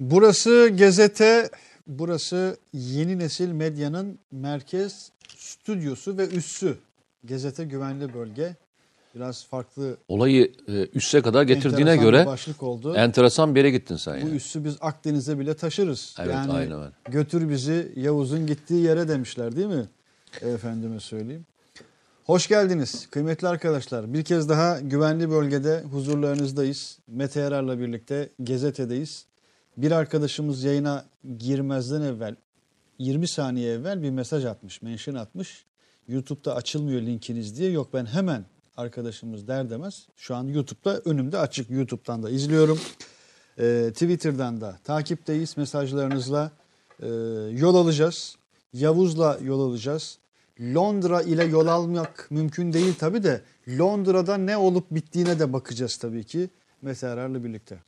Burası Gezete, burası yeni nesil medyanın merkez stüdyosu ve üssü. Gezete güvenli bölge. Biraz farklı Olayı e, üsse kadar getirdiğine göre başlık oldu. enteresan bir yere gittin sen Bu yani. üssü biz Akdeniz'e bile taşırız. Evet, yani aynen öyle. götür bizi Yavuz'un gittiği yere demişler değil mi? Efendime söyleyeyim. Hoş geldiniz kıymetli arkadaşlar. Bir kez daha güvenli bölgede huzurlarınızdayız. Mete Yarar'la birlikte Gezete'deyiz. Bir arkadaşımız yayına girmezden evvel 20 saniye evvel bir mesaj atmış, mention atmış. YouTube'da açılmıyor linkiniz diye. Yok ben hemen arkadaşımız der demez. Şu an YouTube'da önümde açık. YouTube'dan da izliyorum. Ee, Twitter'dan da takipteyiz. Mesajlarınızla e, yol alacağız. Yavuz'la yol alacağız. Londra ile yol almak mümkün değil tabi de Londra'da ne olup bittiğine de bakacağız tabii ki. Mete Erar'la birlikte.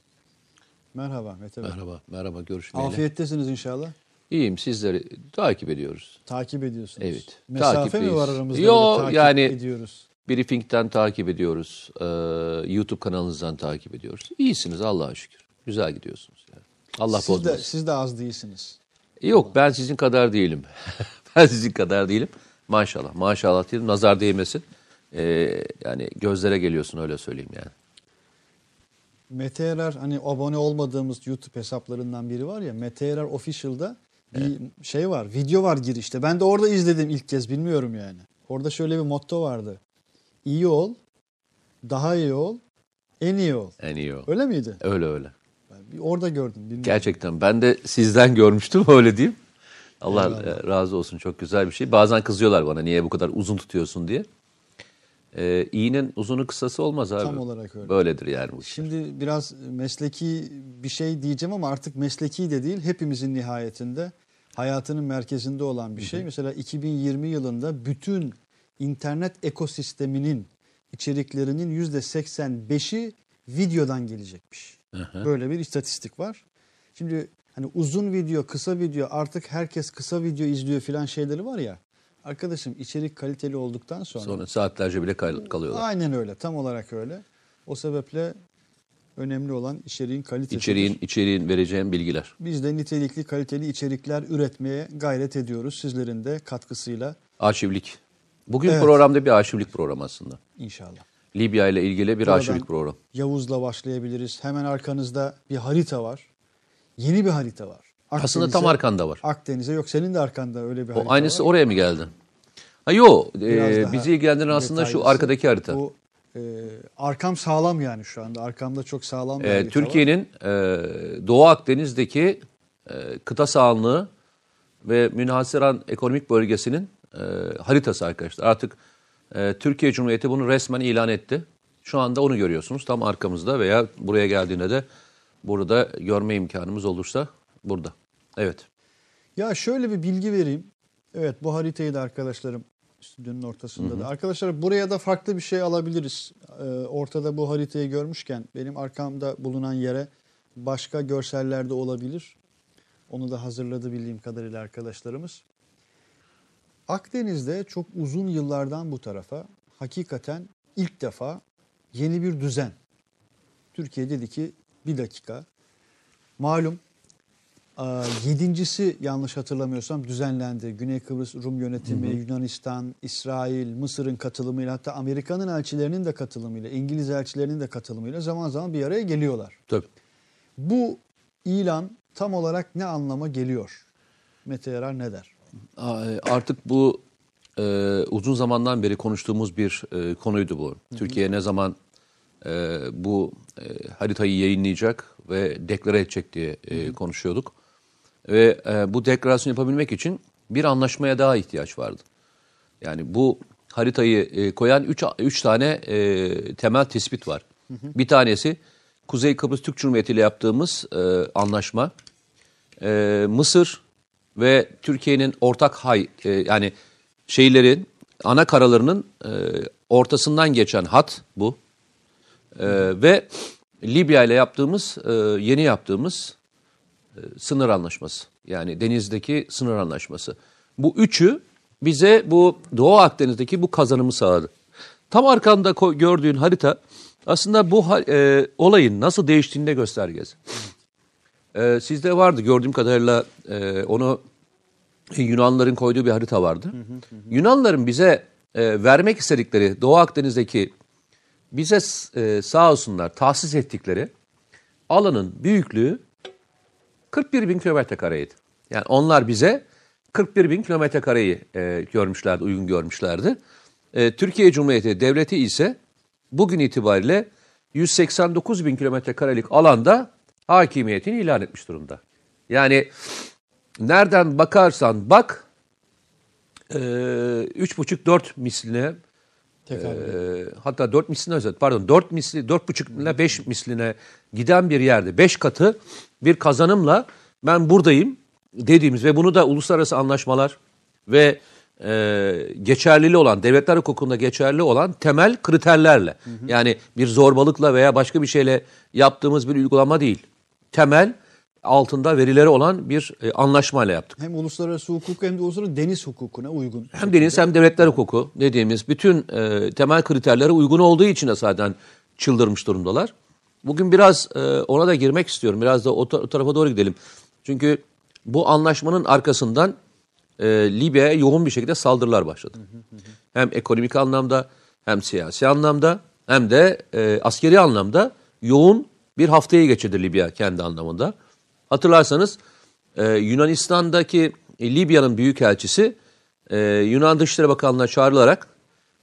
Merhaba Mete Bey. Merhaba, merhaba görüşmeyle. Afiyettesiniz inşallah. İyiyim sizleri takip ediyoruz. Takip ediyorsunuz. Evet, Mesafe mi takipteyiz. var aramızda? Yo, böyle takip yani- ediyoruz. Briefing'den takip ediyoruz. Ee, YouTube kanalınızdan takip ediyoruz. İyisiniz Allah'a şükür. Güzel gidiyorsunuz. Yani. Allah Siz de, siz de az değilsiniz. Yok ben sizin kadar değilim. ben sizin kadar değilim. Maşallah. Maşallah diyelim. Nazar değmesin. Ee, yani gözlere geliyorsun öyle söyleyeyim yani. Mete Erer hani abone olmadığımız YouTube hesaplarından biri var ya Mete Erer Official'da bir şey var video var girişte. Ben de orada izledim ilk kez bilmiyorum yani. Orada şöyle bir motto vardı. İyi ol, daha iyi ol, en iyi ol. En iyi o. Öyle miydi? Öyle öyle. Ben orada gördüm. Bilmiyorum. Gerçekten ben de sizden görmüştüm öyle diyeyim. Allah Eyvallah. e, razı olsun çok güzel bir şey. Bazen kızıyorlar bana niye bu kadar uzun tutuyorsun diye. Ee, iyinin uzunu kısası olmaz abi. Tam olarak öyle. Böyledir yani bu. Şimdi biraz mesleki bir şey diyeceğim ama artık mesleki de değil. Hepimizin nihayetinde hayatının merkezinde olan bir şey. Mesela 2020 yılında bütün internet ekosisteminin içeriklerinin %85'i videodan gelecekmiş. Böyle bir istatistik var. Şimdi hani uzun video, kısa video artık herkes kısa video izliyor filan şeyleri var ya. Arkadaşım içerik kaliteli olduktan sonra Sonra saatlerce bile kal- kalıyorlar. Aynen öyle. Tam olarak öyle. O sebeple önemli olan içeriğin kalitesi. İçeriğin, içeriğin vereceğim bilgiler. Biz de nitelikli, kaliteli içerikler üretmeye gayret ediyoruz. Sizlerin de katkısıyla Arşivlik. Bugün Evet. programda bir arşivlik programı aslında. inşallah. Libya ile ilgili bir Buradan arşivlik programı. Yavuz'la başlayabiliriz. Hemen arkanızda bir harita var. Yeni bir harita var. Aslında tam Akdeniz'e- arkanda var. Akdeniz'e yok senin de arkanda öyle bir O harita aynısı var. oraya mı geldi? Ha yok. Biraz Ee, daha bizi ilgilendiren aslında şu detaylısı. arkadaki harita. Bu e, arkam sağlam yani şu anda. Arkamda çok sağlam bir Ee, harita var. Türkiye'nin e, Doğu Akdeniz'deki e, kıta sahanlığı ve münhasıran ekonomik bölgesinin e, haritası arkadaşlar. Artık e, Türkiye Cumhuriyeti bunu resmen ilan etti. Şu anda onu görüyorsunuz tam arkamızda veya buraya geldiğinde de burada görme imkanımız olursa burada. Evet. Ya şöyle bir bilgi vereyim. Evet bu haritayı da arkadaşlarım stüdyonun ortasında da. Arkadaşlar buraya da farklı bir şey alabiliriz. Ee, ortada bu haritayı görmüşken benim arkamda bulunan yere başka görseller de olabilir. Onu da hazırladı bildiğim kadarıyla arkadaşlarımız. Akdeniz'de çok uzun yıllardan bu tarafa hakikaten ilk defa yeni bir düzen. Türkiye dedi ki bir dakika. Malum Yedincisi yanlış hatırlamıyorsam düzenlendi. Güney Kıbrıs Rum yönetimi, Yunanistan, İsrail, Mısır'ın katılımıyla hatta Amerika'nın elçilerinin de katılımıyla, İngiliz elçilerinin de katılımıyla zaman zaman bir araya geliyorlar. Tabii. Bu ilan tam olarak ne anlama geliyor? Mete Yarar ne der? E, Artık bu e, uzun zamandan beri konuştuğumuz bir e, konuydu bu. Türkiye ne zaman e, bu e, haritayı yayınlayacak ve deklare edecek diye e, konuşuyorduk. Ve e, bu deklarasyonu yapabilmek için bir anlaşmaya daha ihtiyaç vardı. Yani bu haritayı e, koyan üç, üç tane e, temel tespit var. Bir tanesi Kuzey Kıbrıs Türk Cumhuriyeti ile yaptığımız e, anlaşma. E, Mısır ve Türkiye'nin ortak hay e, yani şeylerin ana karalarının e, ortasından geçen hat bu. E, ve Libya ile yaptığımız e, yeni yaptığımız sınır anlaşması. Yani denizdeki sınır anlaşması. Bu üçü bize bu Doğu Akdeniz'deki bu kazanımı sağladı. Tam arkanda gördüğün harita aslında bu e, olayın nasıl değiştiğini de göstergesi. Ee, sizde vardı gördüğüm kadarıyla e, onu Yunanların koyduğu bir harita vardı. Yunanların bize e, vermek istedikleri Doğu Akdeniz'deki bize e, sağ olsunlar tahsis ettikleri alanın büyüklüğü 41 bin kilometre kareydi. Yani onlar bize 41 bin kilometre kareyi e, görmüşlerdi, uygun görmüşlerdi. E, Türkiye Cumhuriyeti Devleti ise bugün itibariyle 189 bin kilometre karelik alanda hakimiyetini ilan etmiş durumda. Yani nereden bakarsan bak e, 3,5-4 misline Tekabül. e, hatta 4 misline özet pardon 4 misli 4,5 ile 5 misline giden bir yerde 5 katı bir kazanımla ben buradayım dediğimiz ve bunu da uluslararası anlaşmalar ve e, geçerliliği olan devletler hukukunda geçerli olan temel kriterlerle yani bir zorbalıkla veya başka bir şeyle yaptığımız bir uygulama değil. Temel altında verileri olan bir e, anlaşmayla yaptık. Hem uluslararası hukuk hem de uluslararası deniz hukukuna uygun. Hem deniz hem devletler hukuku dediğimiz bütün e, temel kriterlere uygun olduğu için de zaten çıldırmış durumdalar. Bugün biraz e, ona da girmek istiyorum. Biraz da o, ta- o tarafa doğru gidelim. Çünkü bu anlaşmanın arkasından e, Libya'ya yoğun bir şekilde saldırılar başladı. Hem ekonomik anlamda hem siyasi anlamda hem de e, askeri anlamda yoğun bir haftayı geçirdi Libya kendi anlamında. Hatırlarsanız e, Yunanistan'daki e, Libya'nın büyükelçisi e, Yunan Dışişleri Bakanlığı'na çağrılarak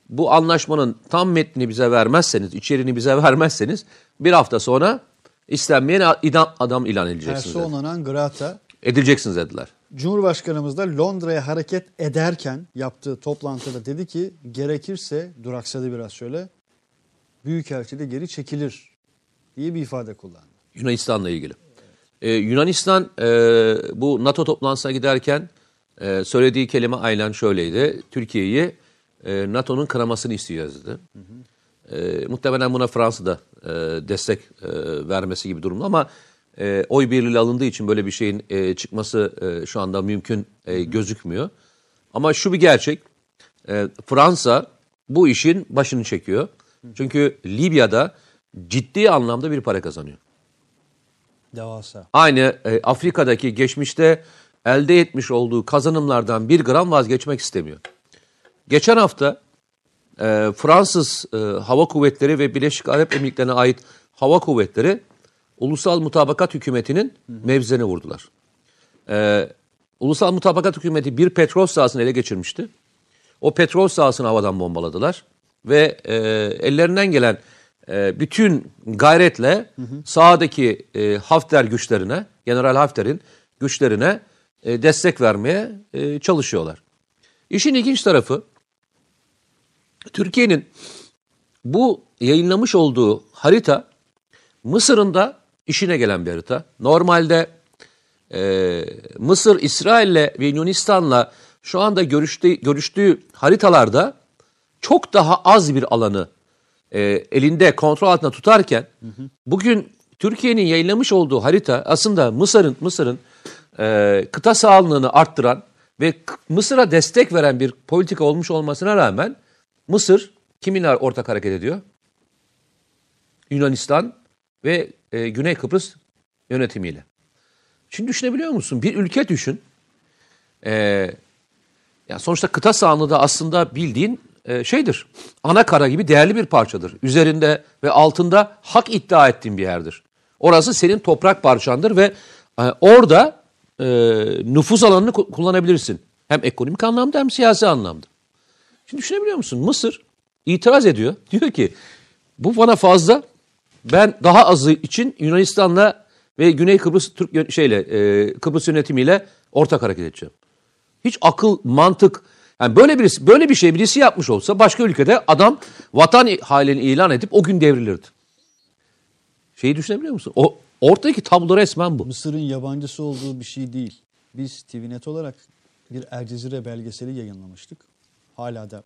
bu anlaşmanın tam metnini bize vermezseniz, içeriğini bize vermezseniz bir hafta sonra istenmeyen idam, adam ilan edileceksiniz. Personanan grata edileceksiniz dediler. Cumhurbaşkanımız da Londra'ya hareket ederken yaptığı toplantıda dedi ki gerekirse duraksadı biraz şöyle Büyükelçi de geri çekilir diye bir ifade kullandı. Yunanistan'la ilgili. Ee, Yunanistan e, bu NATO toplantısına giderken e, söylediği kelime aynen şöyleydi. Türkiye'yi e, NATO'nun kıramasını istiyoruz dedi. E, muhtemelen buna Fransa da e, destek e, vermesi gibi durumda ama e, oy birliğiyle alındığı için böyle bir şeyin e, çıkması e, şu anda mümkün e, gözükmüyor. Ama şu bir gerçek. E, Fransa bu işin başını çekiyor. Çünkü Libya'da ciddi anlamda bir para kazanıyor. Devasa. Aynı e, Afrika'daki geçmişte elde etmiş olduğu kazanımlardan bir gram vazgeçmek istemiyor. Geçen hafta e, Fransız e, Hava Kuvvetleri ve Birleşik Arap Emirlikleri'ne ait hava kuvvetleri Ulusal Mutabakat Hükümeti'nin mevzine vurdular. E, Ulusal Mutabakat Hükümeti bir petrol sahasını ele geçirmişti. O petrol sahasını havadan bombaladılar ve e, ellerinden gelen e, bütün gayretle sahadaki e, Hafter güçlerine, General Hafter'in güçlerine e, destek vermeye e, çalışıyorlar. İşin ilginç tarafı Türkiye'nin bu yayınlamış olduğu harita Mısır'ın da işine gelen bir harita. Normalde Mısır, İsrail'le ve Yunanistan'la şu anda görüştüğü, görüştüğü haritalarda çok daha az bir alanı e, elinde kontrol altında tutarken bugün Türkiye'nin yayınlamış olduğu harita aslında Mısır'ın Mısır'ın e, kıta sahanlığını arttıran ve Mısır'a destek veren bir politika olmuş olmasına rağmen Mısır kiminle ortak hareket ediyor? Yunanistan ve e, Güney Kıbrıs yönetimiyle. Şimdi düşünebiliyor musun? Bir ülke düşün. Ee, ya sonuçta kıta sahanlığı da aslında bildiğin e, şeydir. Ana kara gibi değerli bir parçadır. Üzerinde ve altında hak iddia ettiğin bir yerdir. Orası senin toprak parçandır ve e, orada e, nüfus alanını ku- kullanabilirsin. Hem ekonomik anlamda hem siyasi anlamda. Şimdi düşünebiliyor musun? Mısır itiraz ediyor. Diyor ki bu bana fazla. Ben daha azı için Yunanistan'la ve Güney Kıbrıs Türk şeyle e, Kıbrıs yönetimiyle ortak hareket edeceğim. Hiç akıl, mantık yani böyle birisi böyle bir şey birisi yapmış olsa başka ülkede adam vatan halini ilan edip o gün devrilirdi. Şeyi düşünebiliyor musun? O ortadaki tablo resmen bu. Mısır'ın yabancısı olduğu bir şey değil. Biz TVNet olarak bir El Cezire belgeseli yayınlamıştık. Hala da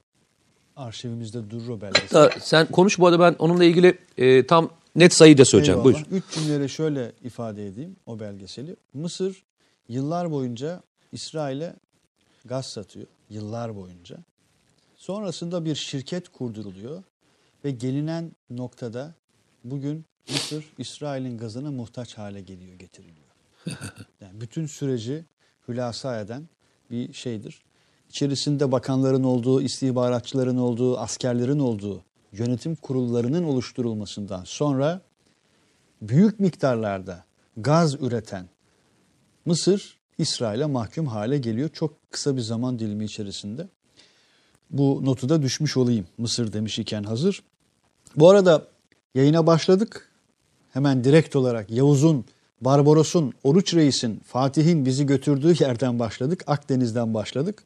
arşivimizde durur o belgesel. Sen konuş bu arada ben onunla ilgili e, tam net sayıyı da söyleyeceğim. Eyvallah. Buyur. Üç cümleyle şöyle ifade edeyim o belgeseli. Mısır yıllar boyunca İsrail'e gaz satıyor. Yıllar boyunca. Sonrasında bir şirket kurduruluyor ve gelinen noktada bugün Mısır İsrail'in gazına muhtaç hale geliyor, getiriliyor. bütün süreci hülasa eden bir şeydir. İçerisinde bakanların olduğu, istihbaratçıların olduğu, askerlerin olduğu yönetim kurullarının oluşturulmasından sonra büyük miktarlarda gaz üreten Mısır İsrail'e mahkum hale geliyor. Çok kısa bir zaman dilimi içerisinde. Bu notu da düşmüş olayım Mısır demiş iken hazır. Bu arada yayına başladık. Hemen direkt olarak Yavuz'un, Barbaros'un, Oruç Reis'in, Fatih'in bizi götürdüğü yerden başladık. Akdeniz'den başladık.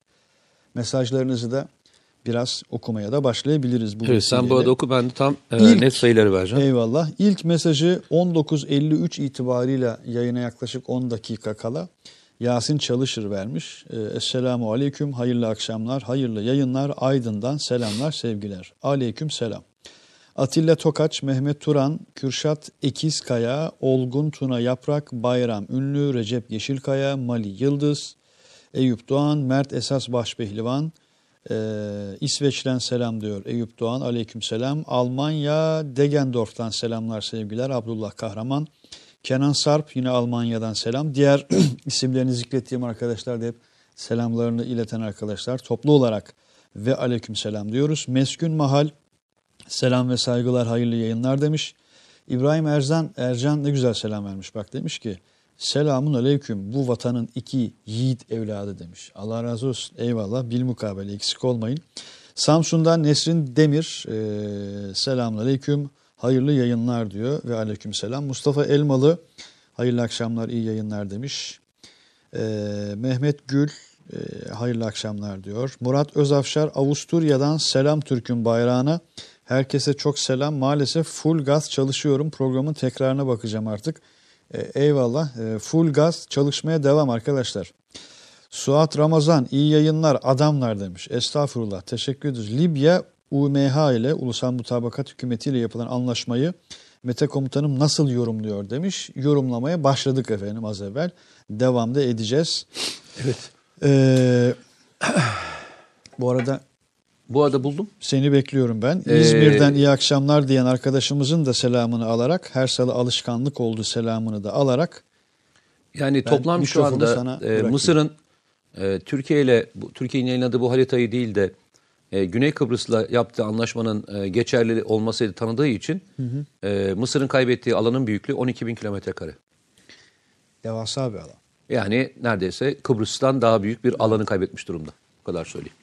Mesajlarınızı da biraz okumaya da başlayabiliriz. Bu Evet, sen bu arada oku ben de tam e, İlk- net sayıları vereceğim. Eyvallah. İlk mesajı 19.53 itibariyle yayına yaklaşık 10 dakika kala Yasin Çalışır vermiş. Ee, Esselamu Aleyküm, hayırlı akşamlar, hayırlı yayınlar, Aydın'dan selamlar, sevgiler. Aleyküm selam. Atilla Tokaç, Mehmet Turan, Kürşat Ekizkaya, Olgun Tuna Yaprak, Bayram Ünlü, Recep Yeşilkaya, Mali Yıldız, Eyüp Doğan, Mert Esas Başpehlivan, ee, İsveç'ten selam diyor Eyüp Doğan. Aleyküm selam. Almanya Degendorf'tan selamlar sevgiler. Abdullah Kahraman. Kenan Sarp yine Almanya'dan selam. Diğer isimlerini zikrettiğim arkadaşlar da hep selamlarını ileten arkadaşlar. Toplu olarak ve aleyküm selam diyoruz. Meskün Mahal selam ve saygılar hayırlı yayınlar demiş. İbrahim Erzan, Ercan ne güzel selam vermiş bak demiş ki Selamun aleyküm bu vatanın iki yiğit evladı demiş. Allah razı olsun eyvallah bilmukabele eksik olmayın. Samsun'dan Nesrin Demir e, selamun aleyküm hayırlı yayınlar diyor ve aleyküm selam. Mustafa Elmalı hayırlı akşamlar iyi yayınlar demiş. E, Mehmet Gül e, hayırlı akşamlar diyor. Murat Özafşar Avusturya'dan selam Türk'ün bayrağına. Herkese çok selam. Maalesef full gaz çalışıyorum. Programın tekrarına bakacağım artık. E, eyvallah. E, full gaz çalışmaya devam arkadaşlar. Suat Ramazan iyi yayınlar adamlar demiş. Estağfurullah teşekkür ederiz. Libya UMH ile Ulusal Mutabakat Hükümeti ile yapılan anlaşmayı Mete Komutanım nasıl yorumluyor demiş. Yorumlamaya başladık efendim az evvel. Devamda edeceğiz. Evet. Ee, bu arada Bu arada buldum. seni bekliyorum ben. Ee, İzmir'den iyi akşamlar diyen arkadaşımızın da selamını alarak, her salı alışkanlık oldu selamını da alarak Yani toplam şu anda e. Mısır'ın e, Türkiye ile Türkiye'nin yayınladığı bu haritayı değil de e, Güney Kıbrıs'la yaptığı anlaşmanın e, geçerli olmasıyla tanıdığı için e, Mısır'ın kaybettiği alanın büyüklüğü 12 bin kilometre kare. devasa bir alan. Yani neredeyse Kıbrıs'tan daha büyük bir alanı kaybetmiş durumda. Bu kadar söyleyeyim.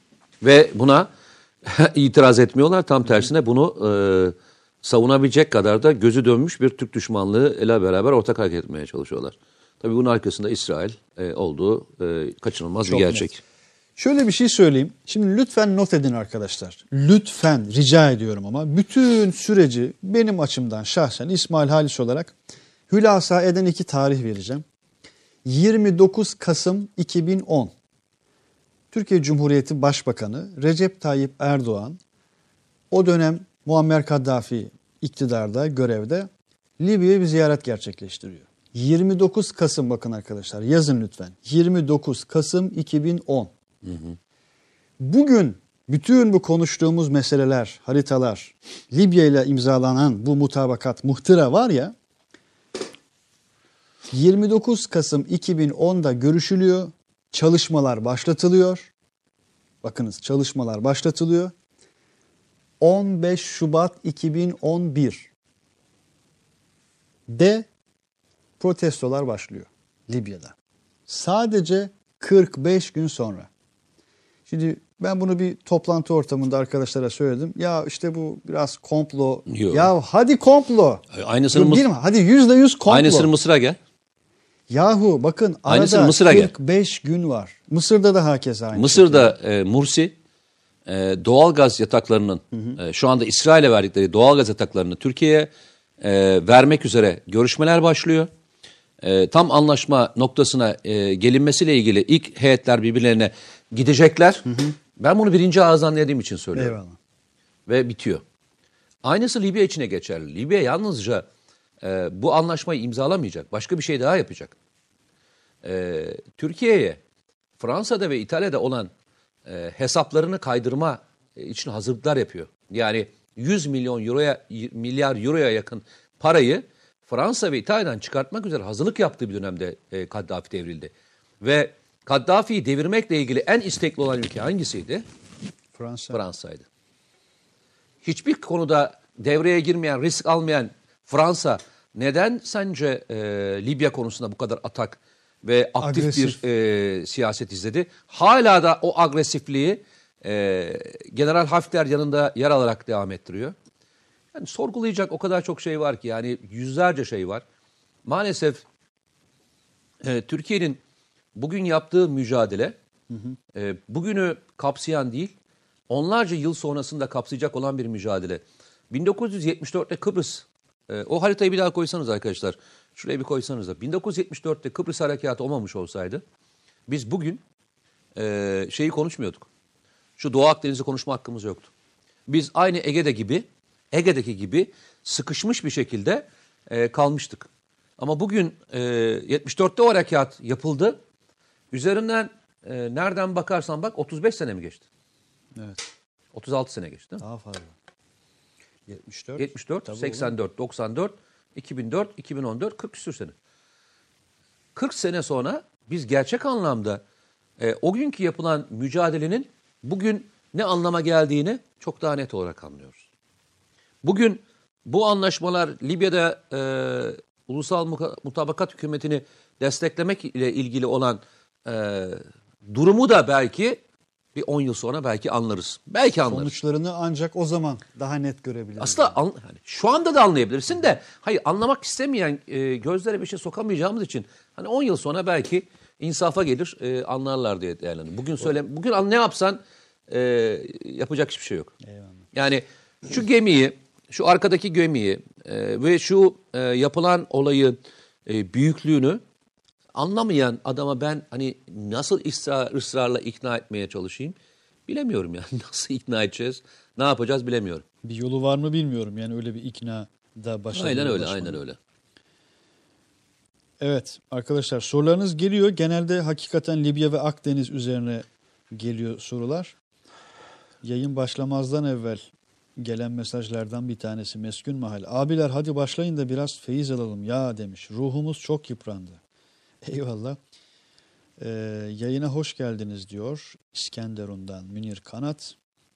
Ve buna itiraz etmiyorlar. Tam tersine bunu e, savunabilecek kadar da gözü dönmüş bir Türk düşmanlığı ile beraber ortak hareket etmeye çalışıyorlar. Tabii bunun arkasında İsrail e, olduğu e, kaçınılmaz Çok bir gerçek. net. Şöyle bir şey söyleyeyim. Şimdi lütfen not edin arkadaşlar. Lütfen rica ediyorum ama bütün süreci benim açımdan şahsen İsmail Halis olarak hülasa eden iki tarih vereceğim. 29 Kasım 2010 Türkiye Cumhuriyeti Başbakanı Recep Tayyip Erdoğan o dönem Muammer Kaddafi iktidarda, görevde Libya'ya bir ziyaret gerçekleştiriyor. 29 Kasım bakın arkadaşlar yazın lütfen. 29 Kasım 2010. Bugün bütün bu konuştuğumuz meseleler, haritalar, Libya ile imzalanan bu mutabakat, muhtıra var ya 29 Kasım 2010'da görüşülüyor, çalışmalar başlatılıyor. Bakınız çalışmalar başlatılıyor. 15 Şubat 2011 de protestolar başlıyor Libya'da. Sadece 45 gün sonra. Şimdi ben bunu bir toplantı ortamında arkadaşlara söyledim. Ya işte bu biraz komplo. Yok. Ya hadi komplo. Aynısını, Dur, Mıs- değil mi? Hadi yüzde yüz komplo. aynısını Mısır'a gel. Yahu bakın arada Mısır'a gel. 45 gün var. Mısır'da da hakeza aynı. Mısır'da e, Mursi e, doğalgaz yataklarının e, şu anda İsrail'e verdikleri doğalgaz yataklarını Türkiye'ye e, vermek üzere görüşmeler başlıyor. E, tam anlaşma noktasına e, gelinmesiyle ilgili ilk heyetler birbirlerine gidecekler. Ben bunu birinci ağızdan dediğim için söylüyorum. Eyvallah. Ve bitiyor. Aynısı Libya içine geçerli. Libya yalnızca e, bu anlaşmayı imzalamayacak. Başka bir şey daha yapacak. E, Türkiye'ye Fransa'da ve İtalya'da olan e, hesaplarını kaydırma e, için hazırlıklar yapıyor. Yani 100 milyon euroya milyar euroya yakın parayı Fransa ve İtalya'dan çıkartmak üzere hazırlık yaptığı bir dönemde e, Kaddafi devrildi. Ve Kaddafi'yi devirmekle ilgili en istekli olan ülke hangisiydi? Fransa. Fransa'ydı. Hiçbir konuda devreye girmeyen, risk almayan Fransa neden sence e, Libya konusunda bu kadar atak ve aktif Agresif. bir e, siyaset izledi? Hala da o agresifliği e, General Hafter yanında yer alarak devam ettiriyor. Yani sorgulayacak o kadar çok şey var ki yani yüzlerce şey var. Maalesef e, Türkiye'nin bugün yaptığı mücadele e, bugünü kapsayan değil, onlarca yıl sonrasında kapsayacak olan bir mücadele. 1974'te Kıbrıs, e, o haritayı bir daha koysanız arkadaşlar, şuraya bir koysanız da. 1974'te Kıbrıs harekatı olmamış olsaydı, biz bugün e, şeyi konuşmuyorduk. Şu Doğu Akdeniz'i konuşma hakkımız yoktu. Biz aynı Ege'de gibi, Ege'deki gibi sıkışmış bir şekilde e, kalmıştık. Ama bugün e, 74'te o harekat yapıldı. Üzerinden e, nereden bakarsan bak 35 sene mi geçti? Evet. 36 sene geçti. Daha fazla. 74. 74, Tabii 84, 94, 2004, 2014, 40 küsür sene. 40 sene sonra biz gerçek anlamda e, o günkü yapılan mücadelenin bugün ne anlama geldiğini çok daha net olarak anlıyoruz. Bugün bu anlaşmalar Libya'da e, ulusal mutabakat hükümetini desteklemek ile ilgili olan e, durumu da belki bir 10 yıl sonra belki anlarız. Belki anlarız. Sonuçlarını ancak o zaman daha net görebiliriz. Aslında an, hani şu anda da anlayabilirsin de hayır anlamak istemeyen e, gözlere bir şey sokamayacağımız için hani 10 yıl sonra belki insafa gelir e, anlarlar diye değerlendiriyorum. Bugün söyle bugün an- ne yapsan e, yapacak hiçbir şey yok. Eyvallah. Yani şu gemiyi, şu arkadaki gemiyi e, ve şu e, yapılan olayı e, büyüklüğünü anlamayan adama ben hani nasıl ısrar, ısrarla ikna etmeye çalışayım bilemiyorum yani. Nasıl ikna edeceğiz, ne yapacağız bilemiyorum. Bir yolu var mı bilmiyorum. Yani öyle bir ikna da başarılı Aynen öyle, ulaşmanın. aynen öyle. Evet arkadaşlar sorularınız geliyor. Genelde hakikaten Libya ve Akdeniz üzerine geliyor sorular. Yayın başlamazdan evvel gelen mesajlardan bir tanesi Meskun Mahal. Abiler hadi başlayın da biraz feyiz alalım ya demiş. Ruhumuz çok yıprandı. Eyvallah. Ee, yayına hoş geldiniz diyor İskenderun'dan Münir Kanat.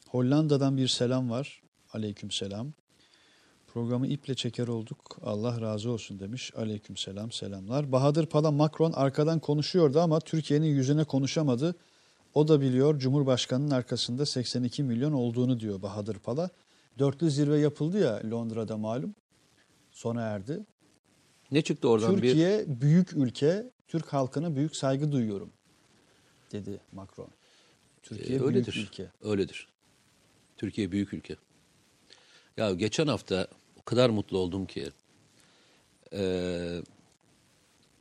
Hollanda'dan bir selam var. Aleyküm selam. Programı iple çeker olduk. Allah razı olsun demiş. Aleyküm selam, selamlar. Bahadır Pala Macron arkadan konuşuyordu ama Türkiye'nin yüzüne konuşamadı. O da biliyor Cumhurbaşkanı'nın arkasında 82 milyon olduğunu diyor Bahadır Pala. Dörtlü zirve yapıldı ya Londra'da malum. Sona erdi. Ne çıktı oradan bir... Türkiye büyük ülke, Türk halkına büyük saygı duyuyorum dedi Macron. Türkiye Ee, büyük öyledir. ülke. Öyledir. Türkiye büyük ülke. Ya geçen hafta o kadar mutlu oldum ki eee,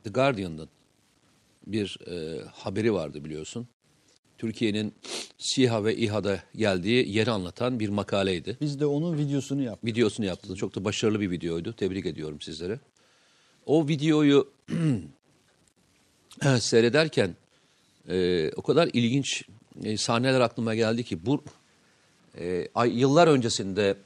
The Guardian'dan bir eee, haberi vardı biliyorsun. Türkiye'nin SİHA ve İHA'da geldiği yeri anlatan bir makaleydi. Biz de onun videosunu yaptık. Videosunu yaptı. Çok da başarılı bir videoydu. Tebrik ediyorum sizlere. O videoyu seyrederken e, o kadar ilginç e, sahneler aklıma geldi ki bu e, ay, yıllar öncesinde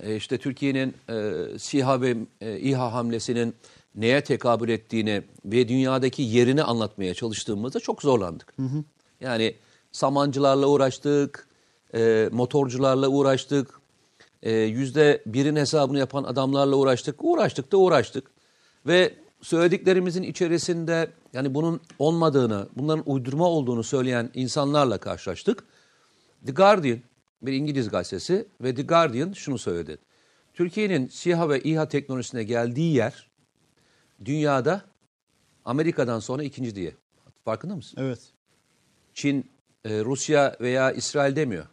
e, işte Türkiye'nin e, SİHA ve e, İHA hamlesinin neye tekabül ettiğini ve dünyadaki yerini anlatmaya çalıştığımızda çok zorlandık. Yani samancılarla uğraştık, e, motorcularla uğraştık, e, yüzde birin hesabını yapan adamlarla uğraştık, uğraştık da uğraştık. Ve söylediklerimizin içerisinde yani bunun olmadığını, bunların uydurma olduğunu söyleyen insanlarla karşılaştık. The Guardian, bir İngiliz gazetesi ve The Guardian şunu söyledi. Türkiye'nin SİHA ve İHA teknolojisine geldiği yer dünyada Amerika'dan sonra ikinci diye. Farkında mısın? Evet. Çin, e, Rusya veya İsrail demiyor.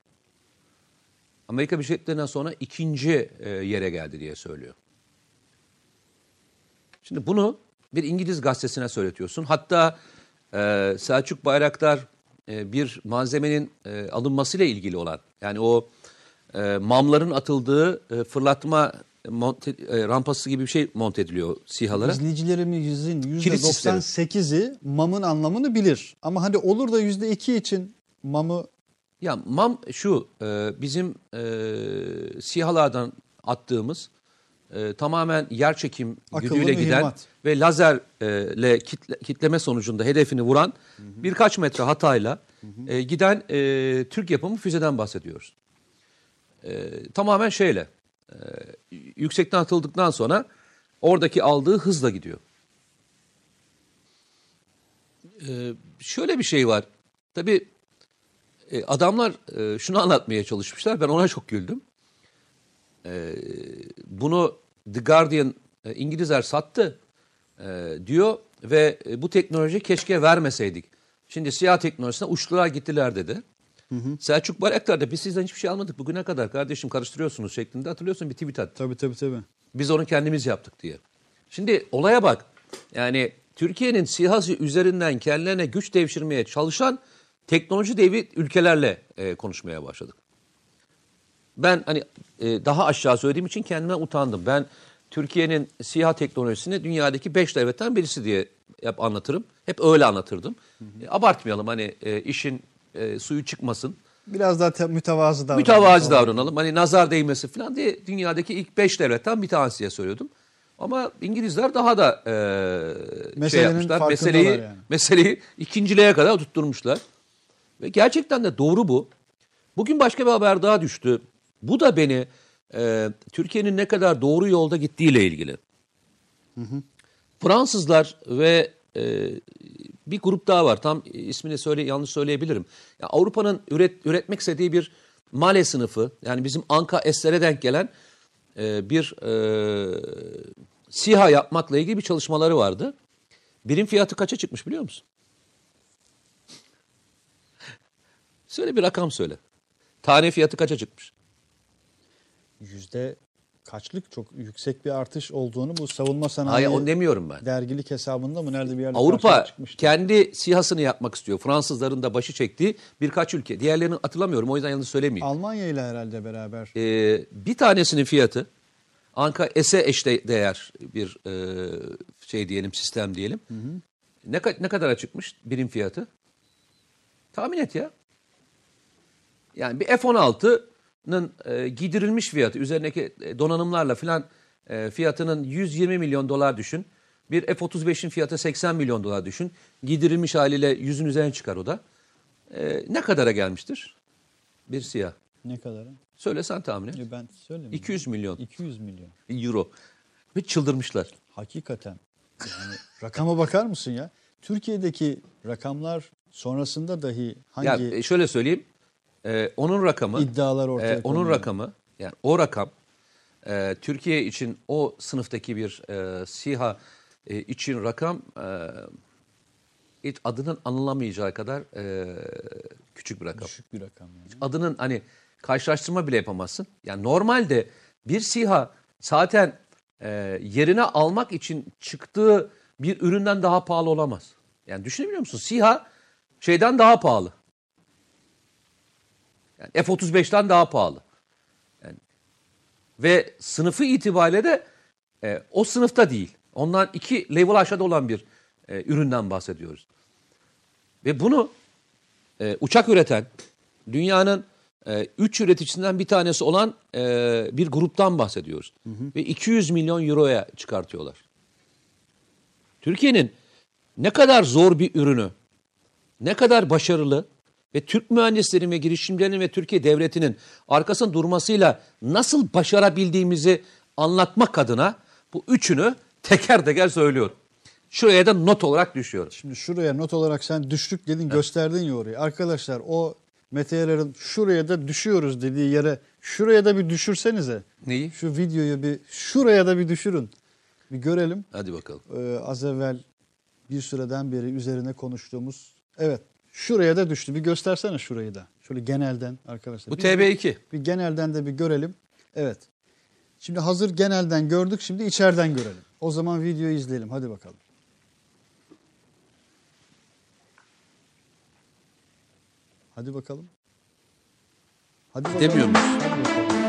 Amerika Birleşik Devletleri'nden sonra ikinci e, yere geldi diye söylüyor. Şimdi bunu bir İngiliz gazetesine söyletiyorsun. Hatta e, Selçuk Bayraktar e, bir malzemenin e, alınmasıyla ilgili olan yani o e, mamların atıldığı e, fırlatma monte, e, rampası gibi bir şey monte ediliyor SİHA'lara. İzleyicilerimizin Kilit sistemi. %98'i MAM'ın anlamını bilir. Ama hadi olur da %2 için MAM'ı Ya MAM şu e, bizim e, SİHA'lardan attığımız e, tamamen yer çekim gücüyle giden mühimmat. ve lazerle kitle, kitleme sonucunda hedefini vuran birkaç metre hatayla e, giden e, Türk yapımı füzeden bahsediyoruz. E, tamamen şeyle e, yüksekten atıldıktan sonra oradaki aldığı hızla gidiyor. E, şöyle bir şey var. Tabii e, adamlar e, şunu anlatmaya çalışmışlar. Ben ona çok güldüm. E, bunu The Guardian e, İngilizler sattı e, diyor ve e, bu teknoloji keşke vermeseydik. Şimdi siyah teknolojisine uçtular gittiler dedi. Selçuk Bayraktar da biz sizden hiçbir şey almadık bugüne kadar kardeşim karıştırıyorsunuz şeklinde hatırlıyorsun bir tweet attı. Tabii tabii tabii. Biz onu kendimiz yaptık diye. Şimdi olaya bak. Yani Türkiye'nin sihası üzerinden kendilerine güç devşirmeye çalışan teknoloji devi ülkelerle e, konuşmaya başladık. Ben hani e, daha aşağı söylediğim için kendime utandım. Ben Türkiye'nin SİHA teknolojisini dünyadaki beş devletten birisi diye hep anlatırım. Hep öyle anlatırdım. E, abartmayalım hani e, işin e, suyu çıkmasın. Biraz daha te- mütevazı davranalım. Mütevazi davranalım. Hani nazar değmesi falan diye dünyadaki ilk beş devletten bir tanesi diye söylüyordum. Ama İngilizler daha da e, şey Meselenin yapmışlar. farkındalar Meseleyi, yani. meseleyi ikinciliğe kadar tutturmuşlar. Ve gerçekten de doğru bu. Bugün başka bir haber daha düştü. Bu da beni e, Türkiye'nin ne kadar doğru yolda gittiğiyle ilgili. Fransızlar ve e, bir grup daha var. Tam ismini söyle yanlış söyleyebilirim. Ya Avrupa'nın üret, üretmek istediği bir male sınıfı yani bizim Anka S'lere denk gelen e, bir e, SİHA yapmakla ilgili bir çalışmaları vardı. Birim fiyatı kaça çıkmış biliyor musun? Söyle bir rakam söyle. Tane fiyatı kaça çıkmış? Yüzde kaçlık çok yüksek bir artış olduğunu bu savunma sanayi Hayır onu demiyorum ben. dergilik hesabında mı nerede bir yerde Avrupa kendi sihasını yapmak istiyor. Fransızların da başı çektiği birkaç ülke. Diğerlerini hatırlamıyorum o yüzden yanlış söylemeyeyim. Almanya ile herhalde beraber. Ee, bir tanesinin fiyatı Anka S'e eşde değer bir e, şey diyelim sistem diyelim. Ne, ka- ne kadara çıkmış birim fiyatı? Tahmin et ya. Yani bir F-16'nın e, giydirilmiş fiyatı üzerindeki e, donanımlarla filan e, fiyatının 120 milyon dolar düşün. Bir F-35'in fiyatı 80 milyon dolar düşün. Giydirilmiş haliyle yüzün üzerine çıkar o da. E, ne kadara gelmiştir? Bir siyah. Ne kadar? Söyle sen tahmin et. Ya Ben söyleyeyim. 200 milyon 200 milyon. euro. Ve çıldırmışlar. Hakikaten. Yani rakama bakar mısın ya? Türkiye'deki rakamlar sonrasında dahi hangi Ya e, şöyle söyleyeyim. E, onun rakamı iddialar ortaya e, onun konuluyor? rakamı yani o rakam e, Türkiye için o sınıftaki bir e, SİHA e, için rakam e, hiç adının anılamayacağı kadar e, küçük bir rakam. düşük bir rakam yani. adının hani karşılaştırma bile yapamazsın. Yani normalde bir SİHA zaten e, yerine almak için çıktığı bir üründen daha pahalı olamaz. Yani düşünebiliyor musun? SİHA şeyden daha pahalı. Yani F-35'ten daha pahalı. Yani, ve sınıfı itibariyle de e, o sınıfta değil. Ondan iki level aşağıda olan bir e, üründen bahsediyoruz. Ve bunu e, uçak üreten dünyanın e, üç üreticisinden bir tanesi olan e, bir gruptan bahsediyoruz. Ve 200 milyon euroya çıkartıyorlar. Türkiye'nin ne kadar zor bir ürünü, ne kadar başarılı ve Türk mühendislerinin ve girişimcilerin ve Türkiye devletinin arkasında durmasıyla nasıl başarabildiğimizi anlatmak adına bu üçünü teker teker söylüyorum. Şuraya da not olarak düşüyorum. Şimdi şuraya not olarak sen düştük dedin gösterdin ya orayı. Arkadaşlar o Mete Yarar'ın şuraya da düşüyoruz dediği yere şuraya da bir düşürsenize. Neyi? Şu videoyu bir şuraya da bir düşürün. Bir görelim. Hadi bakalım. Ee, az evvel bir süreden beri üzerine konuştuğumuz evet şuraya da düştü. Bir göstersene şurayı da. Şöyle genelden arkadaşlar. Bu Bir- TB2. Bir genelden de bir görelim. Evet. Şimdi hazır genelden gördük şimdi içeriden görelim. O zaman videoyu izleyelim. Hadi bakalım. Hadi bakalım. Hadi bakalım. Demiyor muyuz?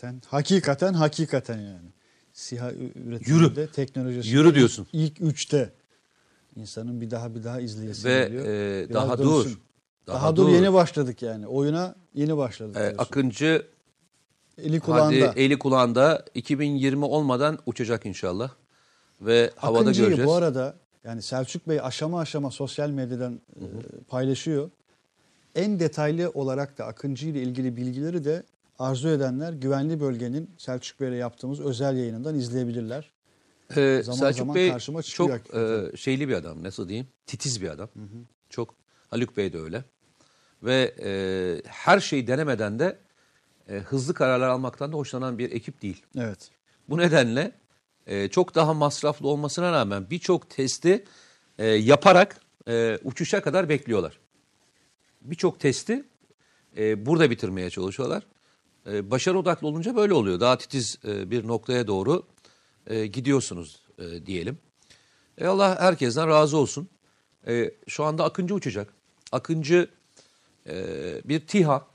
Hakikaten, hakikaten, hakikaten yani. SİHA üretiminde teknolojisi Yürü diyorsun. ilk üçte. İnsanın bir daha bir daha izleyesi Ve geliyor. e, Biraz daha dönsün. dur. Daha, dur yeni başladık yani. Oyuna yeni başladık. E, diyorsun. Akıncı Eli kulağında. hadi eli kulağında 2020 olmadan uçacak inşallah. Ve havada Akıncı'yı göreceğiz. bu arada yani Selçuk Bey aşama aşama sosyal medyadan e, paylaşıyor. En detaylı olarak da Akıncı ile ilgili bilgileri de arzu edenler güvenli bölgenin Selçuk Bey'le yaptığımız özel yayınından izleyebilirler. Ee, Zaman Selçuk zaman Bey karşıma çok e, şeyli bir adam nasıl diyeyim titiz bir adam. Çok Haluk Bey de öyle. Ve e, her şeyi denemeden de e, hızlı kararlar almaktan da hoşlanan bir ekip değil. Evet. Bu nedenle e, çok daha masraflı olmasına rağmen birçok testi e, yaparak e, uçuşa kadar bekliyorlar. Birçok testi e, burada bitirmeye çalışıyorlar. E, başarı odaklı olunca böyle oluyor. Daha titiz e, bir noktaya doğru e, gidiyorsunuz diyelim. E, Allah herkesten razı olsun. E, şu anda Akıncı uçacak. Akıncı e, bir TİHA,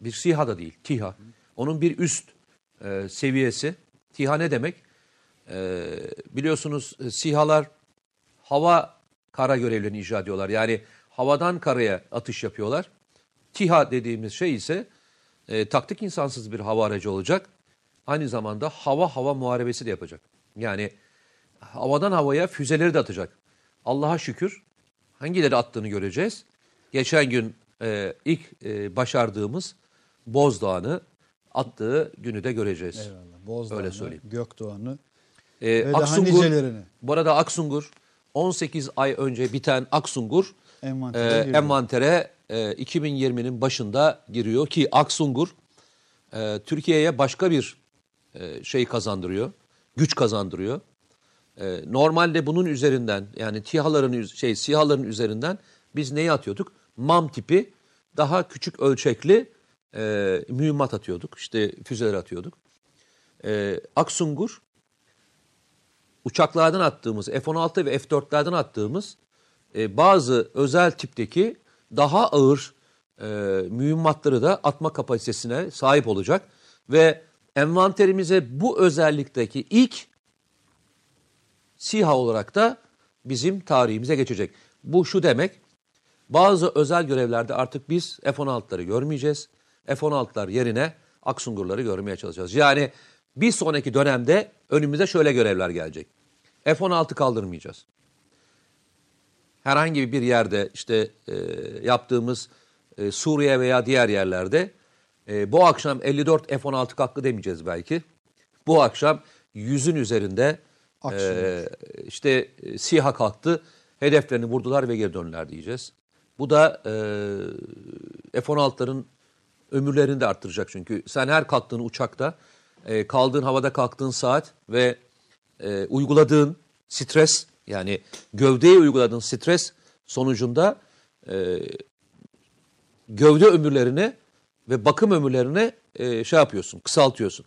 bir SİHA da değil, TİHA. Onun bir üst e, seviyesi. TİHA ne demek? E, biliyorsunuz SİHA'lar hava kara görevlerini icra ediyorlar. Yani havadan karaya atış yapıyorlar. TİHA dediğimiz şey ise e, taktik insansız bir hava aracı olacak. Aynı zamanda hava hava muharebesi de yapacak. Yani havadan havaya füzeleri de atacak. Allah'a şükür hangileri attığını göreceğiz. Geçen gün e, ilk e, başardığımız Bozdağ'ını attığı günü de göreceğiz. Eyvallah. Bozdağ'ını, Öyle söyleyeyim. Gökdoğan'ı E, daha Aksungur, bu arada Aksungur 18 ay önce biten Aksungur envantere e, envantere e, 2020'nin başında giriyor ki Aksungur e, Türkiye'ye başka bir e, şey kazandırıyor, güç kazandırıyor. E, normalde bunun üzerinden yani TİHA'ların şey SİHA'ların üzerinden biz neyi atıyorduk? MAM tipi daha küçük ölçekli e, mühimmat atıyorduk. İşte füzeler atıyorduk. E, Aksungur uçaklardan attığımız F-16 ve F-4'lerden attığımız e, bazı özel tipteki daha ağır e, mühimmatları da atma kapasitesine sahip olacak ve envanterimize bu özellikteki ilk SİHA olarak da bizim tarihimize geçecek. Bu şu demek, bazı özel görevlerde artık biz F-16'ları görmeyeceğiz. F-16'lar yerine Aksungurları görmeye çalışacağız. Yani bir sonraki dönemde önümüze şöyle görevler gelecek. F-16 kaldırmayacağız. Herhangi bir yerde işte e, yaptığımız e, Suriye veya diğer yerlerde e, bu akşam 54 F-16 hakkı demeyeceğiz belki. Bu akşam yüzün üzerinde e, işte e, SİHA kalktı, hedeflerini vurdular ve geri döndüler diyeceğiz. Bu da e, F-16'ların ömürlerini de arttıracak çünkü sen her kalktığın uçakta e, kaldığın havada kalktığın saat ve e, uyguladığın stres yani gövdeye uyguladığın stres sonucunda e, gövde ömürlerini ve bakım ömürlerini e, şey yapıyorsun, kısaltıyorsun.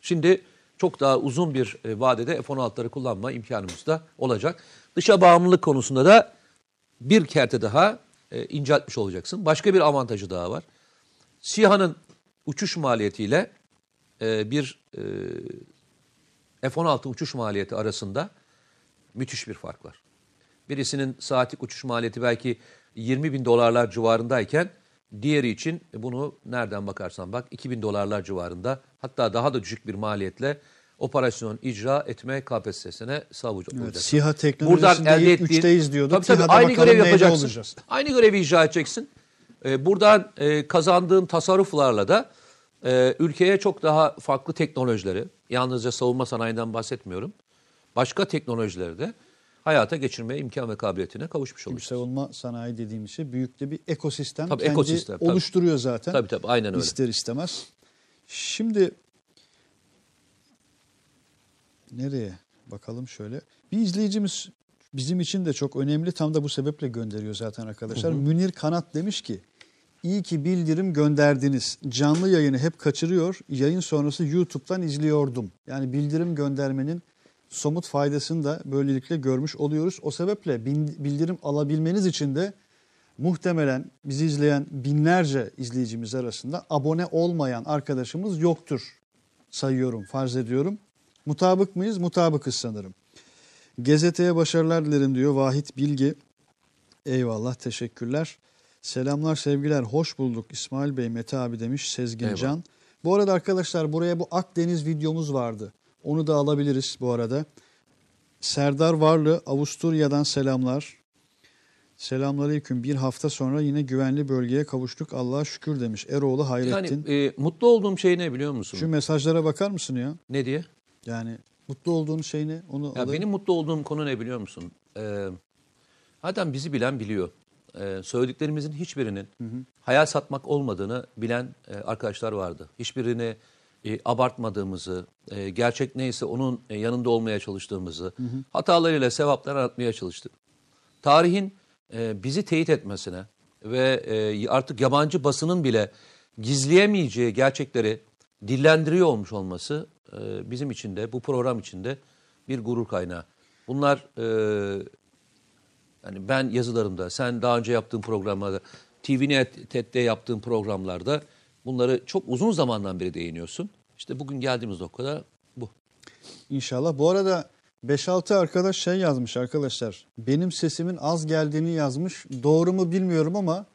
Şimdi çok daha uzun bir e, vadede F-16'ları kullanma imkanımız da olacak. Dışa bağımlılık konusunda da bir kerte daha e, inceltmiş olacaksın. Başka bir avantajı daha var. SİHA'nın uçuş maliyetiyle e, bir e, F-16 uçuş maliyeti arasında müthiş bir fark var. Birisinin saatlik uçuş maliyeti belki 20 bin dolarlar civarındayken diğeri için bunu nereden bakarsan bak 2000 dolarlar civarında hatta daha da düşük bir maliyetle operasyon icra etme kapasitesine sahip Evet, olacak. SİHA teknolojisinde elde ettiğin... üçteyiz diyorduk. Tabii tabii TİHA'da aynı görevi yapacaksın. olacağız. Aynı görevi icra edeceksin. Ee, buradan e, kazandığın tasarruflarla da e, ülkeye çok daha farklı teknolojileri, yalnızca savunma sanayinden bahsetmiyorum, başka teknolojileri de hayata geçirmeye imkan ve kabiliyetine kavuşmuş olacağız. savunma sanayi dediğimiz şey büyük de bir ekosistem. Tabii, kendi ekosistem, tabii. oluşturuyor zaten. Tabii tabii aynen öyle. İster istemez. Şimdi nereye? Bakalım şöyle. Bir izleyicimiz bizim için de çok önemli. Tam da bu sebeple gönderiyor zaten arkadaşlar. Münir Kanat demiş ki İyi ki bildirim gönderdiniz. Canlı yayını hep kaçırıyor. Yayın sonrası YouTube'dan izliyordum. Yani bildirim göndermenin somut faydasını da böylelikle görmüş oluyoruz. O sebeple bildirim alabilmeniz için de muhtemelen bizi izleyen binlerce izleyicimiz arasında abone olmayan arkadaşımız yoktur sayıyorum, farz ediyorum. Mutabık mıyız? Mutabıkız sanırım. Gazeteye başarılar dilerim diyor Vahit Bilgi. Eyvallah, teşekkürler. Selamlar, sevgiler, hoş bulduk İsmail Bey, Mete abi demiş Sezgin Eyvallah. Can. Bu arada arkadaşlar buraya bu Akdeniz videomuz vardı. Onu da alabiliriz bu arada. Serdar Varlı Avusturya'dan selamlar. Selamünaleyküm. Bir hafta sonra yine güvenli bölgeye kavuştuk. Allah'a şükür demiş. Eroğlu Hayrettin. Yani e, mutlu olduğum şey ne biliyor musun? Şu mesajlara bakar mısın ya? Ne diye? Yani mutlu olduğun şey ne? Onu Ya alayım. benim mutlu olduğum konu ne biliyor musun? Ee, adam bizi bilen biliyor. Ee, söylediklerimizin hiçbirinin hayal satmak olmadığını bilen e, arkadaşlar vardı. Hiçbirini e, abartmadığımızı, e, gerçek neyse onun e, yanında olmaya çalıştığımızı, hatalarıyla sevaplar aratmaya çalıştık. Tarihin e, bizi teyit etmesine ve e, artık yabancı basının bile gizleyemeyeceği gerçekleri dillendiriyor olmuş olması e, bizim için de bu program için de bir gurur kaynağı. Bunlar e, yani ben yazılarımda, sen daha önce yaptığın programlarda, TVNet'te yaptığın programlarda bunları çok uzun zamandan beri değiniyorsun. İşte bugün geldiğimiz noktada bu. İnşallah. Bu arada 5-6 arkadaş şey yazmış arkadaşlar. Benim sesimin az geldiğini yazmış. Doğru mu bilmiyorum ama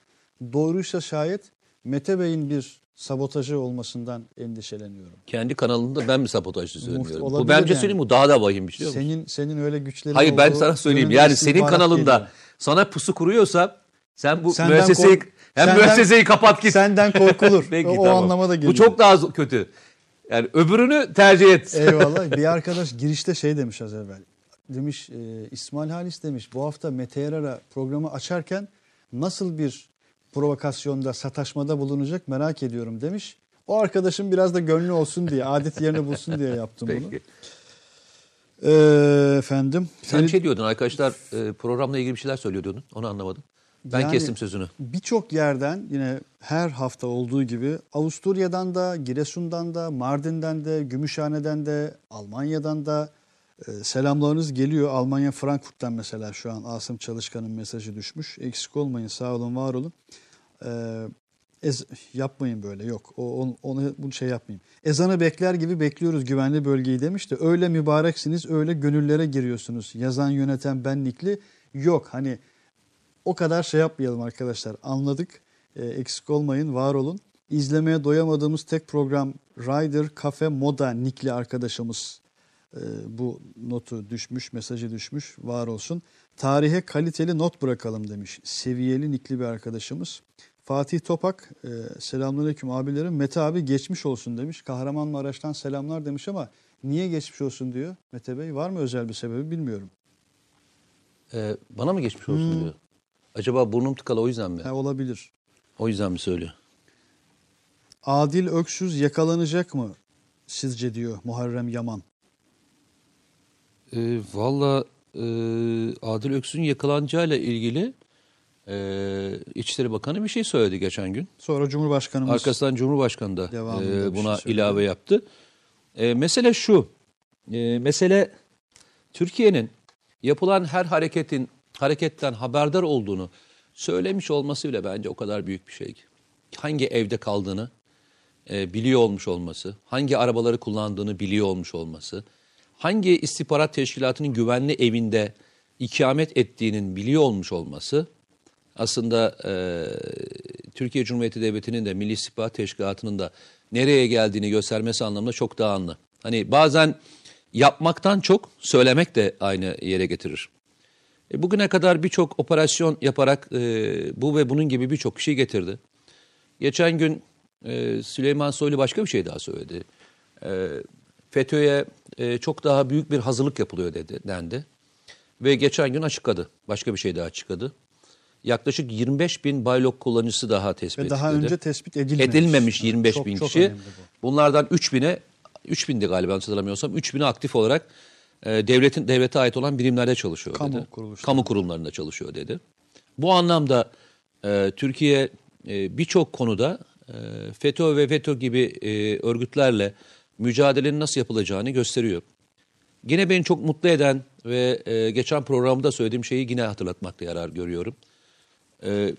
doğruysa şayet Mete Bey'in bir sabotajı olmasından endişeleniyorum. Kendi kanalında ben mi sabotaj düzenliyorum? Bu bence yani. söyleyeyim bu daha da vahim bir şey. Senin senin öyle güçlerin Hayır ben sana söyleyeyim. Yani senin kanalında geliyor. sana pusu kuruyorsa sen bu Senden müesseseyi hem senden- müesseseyi kapat git. Senden korkulur. Peki, o, tamam. anlamada geliyor. Bu çok daha kötü. Yani öbürünü tercih et. Eyvallah. Bir arkadaş girişte şey demiş az evvel. Demiş e, İsmail Halis demiş bu hafta Mete Yarar'a programı açarken nasıl bir provokasyonda, sataşmada bulunacak merak ediyorum demiş. O arkadaşım biraz da gönlü olsun diye, adet yerini bulsun diye yaptım bunu. Peki. Ee, efendim. Sen bir şey diyordun arkadaşlar e, programla ilgili bir şeyler söylüyordun. Onu anlamadım. Ben Yani- kestim sözünü. Birçok yerden yine her hafta olduğu gibi Avusturya'dan da, Giresun'dan da, Mardin'den de, Gümüşhane'den de, Almanya'dan da e, selamlarınız geliyor. Almanya Frankfurt'tan mesela şu an Asım Çalışkan'ın mesajı düşmüş. Eksik olmayın, sağ olun, var olun. Ee, ez, yapmayın böyle yok. O, onu, onu bu şey yapmayayım. Ezanı bekler gibi bekliyoruz güvenli bölgeyi demiş de öyle mübareksiniz, öyle gönüllere giriyorsunuz. Yazan yöneten benlikli yok. Hani o kadar şey yapmayalım arkadaşlar. Anladık. E, eksik olmayın, var olun. İzlemeye doyamadığımız tek program Rider Cafe Moda Nikli arkadaşımız e, bu notu düşmüş, mesajı düşmüş. Var olsun. Tarihe kaliteli not bırakalım demiş. Seviyeli nikli bir arkadaşımız. Fatih Topak, e, selamünaleyküm abilerim. Mete abi geçmiş olsun demiş. Kahramanmaraş'tan selamlar demiş ama niye geçmiş olsun diyor Mete Bey. Var mı özel bir sebebi bilmiyorum. E, bana mı geçmiş olsun Hmm. diyor. Acaba burnum tıkalı o yüzden mi? Ha, olabilir. O yüzden mi söylüyor? Adil Öksüz yakalanacak mı sizce diyor Muharrem Yaman. E, Valla e, Adil Öksüz'ün yakalanacağıyla ilgili e, İçişleri Bakanı bir şey söyledi geçen gün. Sonra Cumhurbaşkanımız Arkasından Cumhurbaşkanı da e, şey buna söyledi. ilave yaptı. E, mesele şu. E, mesele Türkiye'nin yapılan her hareketin hareketten haberdar olduğunu söylemiş olması bile bence o kadar büyük bir şey. Hangi evde kaldığını e, biliyor olmuş olması, hangi arabaları kullandığını biliyor olmuş olması, hangi istihbarat teşkilatının güvenli evinde ikamet ettiğinin biliyor olmuş olması aslında e, Türkiye Cumhuriyeti Devleti'nin de Milli İstihbarat Teşkilatı'nın da nereye geldiğini göstermesi anlamında çok daha anlı. Hani bazen yapmaktan çok söylemek de aynı yere getirir. E, bugüne kadar birçok operasyon yaparak e, bu ve bunun gibi birçok kişi getirdi. Geçen gün e, Süleyman Soylu başka bir şey daha söyledi. E, FETÖ'ye e, çok daha büyük bir hazırlık yapılıyor dedi, dendi. Ve geçen gün açıkladı. Başka bir şey daha açıkladı. Yaklaşık 25 bin baylok kullanıcısı daha tespit ve daha edildi. önce tespit edilmemiş. Edilmemiş Ha, 25 çok- bin çok kişi. bu. Bunlardan 3 bine, 3 bindi galiba hatırlamıyorsam, 3 bini aktif olarak e, devletin devlete ait olan birimlerde çalışıyor Kamu dedi. kuruluşlarında. Kamu kurumlarında çalışıyor dedi. Bu anlamda e, Türkiye e, birçok konuda e, FETÖ ve FETÖ gibi e, örgütlerle mücadelenin nasıl yapılacağını gösteriyor. Yine beni çok mutlu eden ve e, geçen programda söylediğim şeyi yine hatırlatmakta yarar görüyorum. E,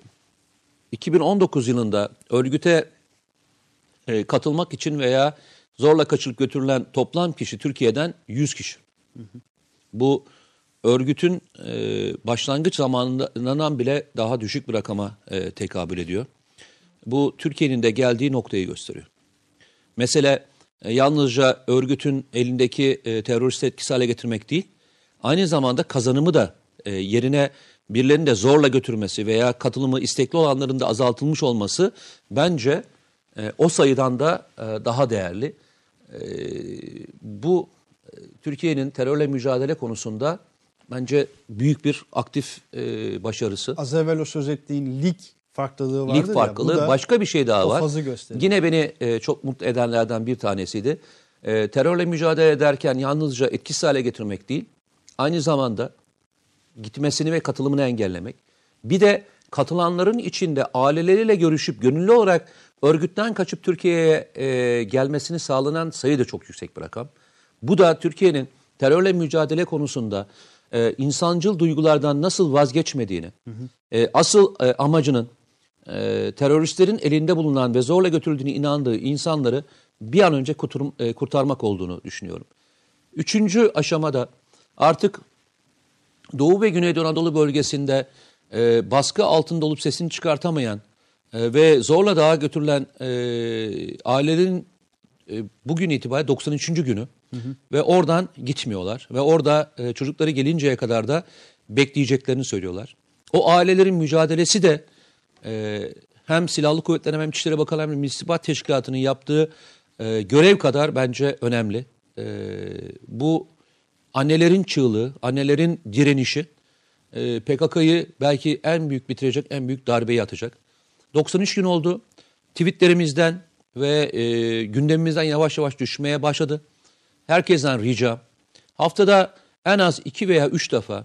2019 yılında örgüte e, katılmak için veya zorla kaçırıp götürülen toplam kişi Türkiye'den 100 kişi. Bu örgütün e, başlangıç zamanından bile daha düşük bir rakama e, tekabül ediyor. Bu Türkiye'nin de geldiği noktayı gösteriyor. Mesele e, yalnızca örgütün elindeki e, terörist etkisiz hale getirmek değil, aynı zamanda kazanımı da e, yerine birilerinin de zorla götürmesi veya katılımı istekli olanların da azaltılmış olması bence e, o sayıdan da e, daha değerli. E, bu Türkiye'nin terörle mücadele konusunda bence büyük bir aktif e, başarısı. Az evvel o söz ettiğin lig farklılığı vardır Lig farklılığı. ya. Başka bir şey daha var. gösteriyor. Yine beni e, çok mutlu edenlerden bir tanesiydi. E, terörle mücadele ederken yalnızca etkisiz hale getirmek değil, aynı zamanda gitmesini ve katılımını engellemek. Bir de katılanların içinde aileleriyle görüşüp gönüllü olarak örgütten kaçıp Türkiye'ye e, gelmesini sağlanan sayı da çok yüksek bir rakam. Bu da Türkiye'nin terörle mücadele konusunda e, insancıl duygulardan nasıl vazgeçmediğini, e, asıl e, amacının e, teröristlerin elinde bulunan ve zorla götürüldüğüne inandığı insanları bir an önce kuturum- e, kurtarmak olduğunu düşünüyorum. Üçüncü aşamada artık Doğu ve Güneydoğu Anadolu bölgesinde e, baskı altında olup sesini çıkartamayan e, ve zorla dağa götürülen e, ailelerin bugün itibariyle 93. günü ve oradan gitmiyorlar ve orada e, çocukları gelinceye kadar da bekleyeceklerini söylüyorlar. O ailelerin mücadelesi de e, hem Silahlı Kuvvetler hem İçişleri Bakanlığı hem Milli İstihbarat Teşkilatı'nın yaptığı e, görev kadar bence önemli. E, bu annelerin çığlığı, annelerin direnişi e, PKK'yı belki en büyük bitirecek, en büyük darbeyi atacak. 93 gün oldu. Tweetlerimizden ve e, gündemimizden yavaş yavaş düşmeye başladı. Herkesten ricam. Haftada en az iki veya üç defa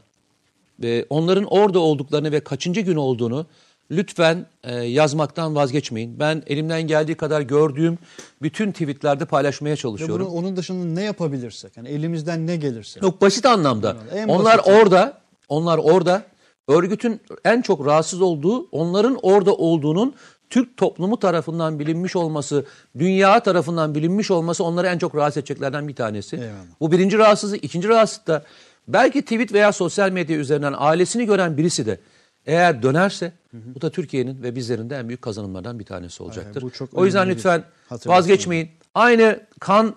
ve onların orada olduklarını ve kaçıncı gün olduğunu lütfen e, yazmaktan vazgeçmeyin. Ben elimden geldiği kadar gördüğüm bütün tweetlerde paylaşmaya çalışıyorum. bunu, onun dışında ne yapabilirsek, yani elimizden ne gelirse. Çok basit anlamda. En onlar basiti. orada, onlar orada örgütün en çok rahatsız olduğu, onların orada olduğunun Türk toplumu tarafından bilinmiş olması, dünya tarafından bilinmiş olması onları en çok rahatsız edeceklerden bir tanesi. Eyvallah. Bu birinci rahatsızlık. ikinci rahatsızlık da belki tweet veya sosyal medya üzerinden ailesini gören birisi de eğer dönerse bu da Türkiye'nin ve bizlerin de en büyük kazanımlardan bir tanesi olacaktır. çok o yüzden lütfen vazgeçmeyin. Aynı kan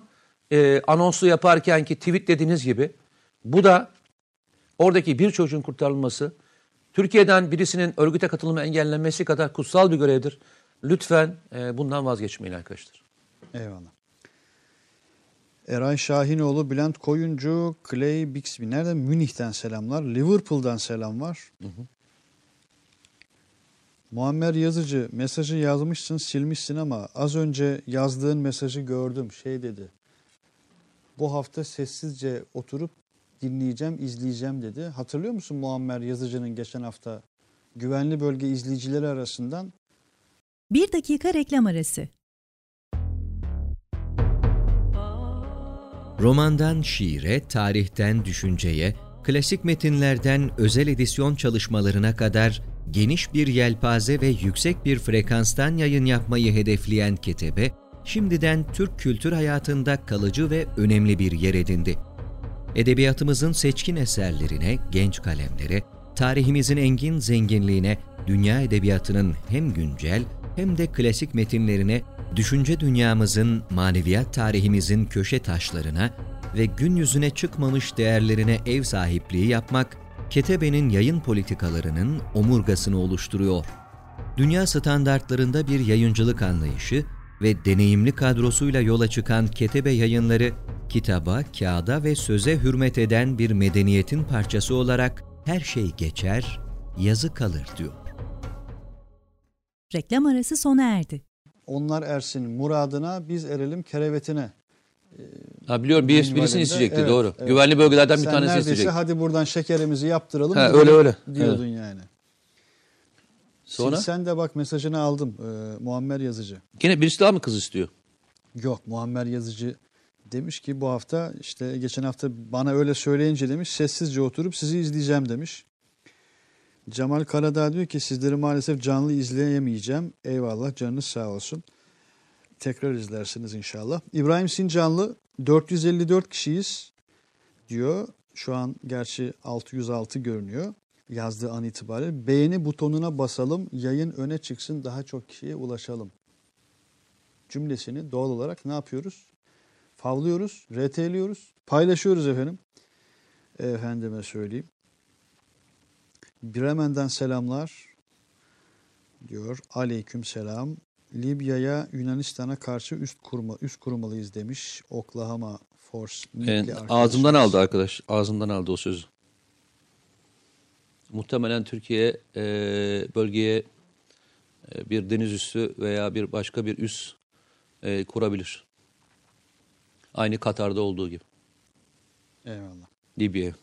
e, anonsu yaparken ki tweet dediğiniz gibi bu da oradaki bir çocuğun kurtarılması Türkiye'den birisinin örgüte katılımı engellenmesi kadar kutsal bir görevdir. Lütfen e, bundan vazgeçmeyin arkadaşlar. Eyvallah. Eray Şahinoğlu, Bülent Koyuncu, Clay Bixby. Nereden? Münih'ten selamlar. Liverpool'dan selam var. Muammer Yazıcı mesajı yazmışsın silmişsin ama az önce yazdığın mesajı gördüm. Şey dedi. Bu hafta sessizce oturup dinleyeceğim, izleyeceğim dedi. Hatırlıyor musun Muammer Yazıcı'nın geçen hafta güvenli bölge izleyicileri arasından Bir dakika reklam arası. Romandan şiire, tarihten düşünceye, klasik metinlerden özel edisyon çalışmalarına kadar geniş bir yelpaze ve yüksek bir frekanstan yayın yapmayı hedefleyen Ketebe, şimdiden Türk kültür hayatında kalıcı ve önemli bir yer edindi. Edebiyatımızın seçkin eserlerine, genç kalemlere, tarihimizin engin zenginliğine, dünya edebiyatının hem güncel hem de klasik metinlerine, düşünce dünyamızın, maneviyat tarihimizin köşe taşlarına ve gün yüzüne çıkmamış değerlerine ev sahipliği yapmak, Ketebe'nin yayın politikalarının omurgasını oluşturuyor. Dünya standartlarında bir yayıncılık anlayışı ve deneyimli kadrosuyla yola çıkan Ketebe yayınları, kitaba, kağıda ve söze hürmet eden bir medeniyetin parçası olarak her şey geçer, yazı kalır diyor. Reklam arası sona erdi. onlar ersin muradına biz erelim kerevetine. Ha biliyorum bir, birisini isteyecekti evet, doğru. evet. Güvenli bölgelerden bir Sen tanesi neredeyse isteyecek. hadi buradan şekerimizi yaptıralım. Ha, öyle, öyle. Diyordun yani. Sonra Sen de bak mesajını aldım e, Muammer Yazıcı. yine birisi daha mı kız istiyor? Yok Muammer Yazıcı demiş ki bu hafta işte geçen hafta bana öyle söyleyince demiş sessizce oturup sizi izleyeceğim demiş. Cemal Karadağ diyor ki sizleri maalesef canlı izleyemeyeceğim. Eyvallah canınız sağ olsun. Tekrar izlersiniz inşallah. İbrahim Sincanlı 454 kişiyiz diyor. Şu an gerçi 606 görünüyor yazdığı an itibariyle. Beğeni butonuna basalım, yayın öne çıksın, daha çok kişiye ulaşalım. Cümlesini doğal olarak ne yapıyoruz? Favlıyoruz, RT'liyoruz, paylaşıyoruz efendim. Efendime söyleyeyim. Bremen'den selamlar diyor. Aleyküm selam. Libya'ya Yunanistan'a karşı üst kurma üst kurmalıyız demiş. Oklahoma Force. Evet, ağzımdan aldı arkadaş. Ağzımdan aldı o sözü. Muhtemelen Türkiye e, bölgeye e, bir deniz üssü veya bir başka bir üs e, kurabilir. Aynı Katar'da olduğu gibi. Eyvallah. Libya'ya.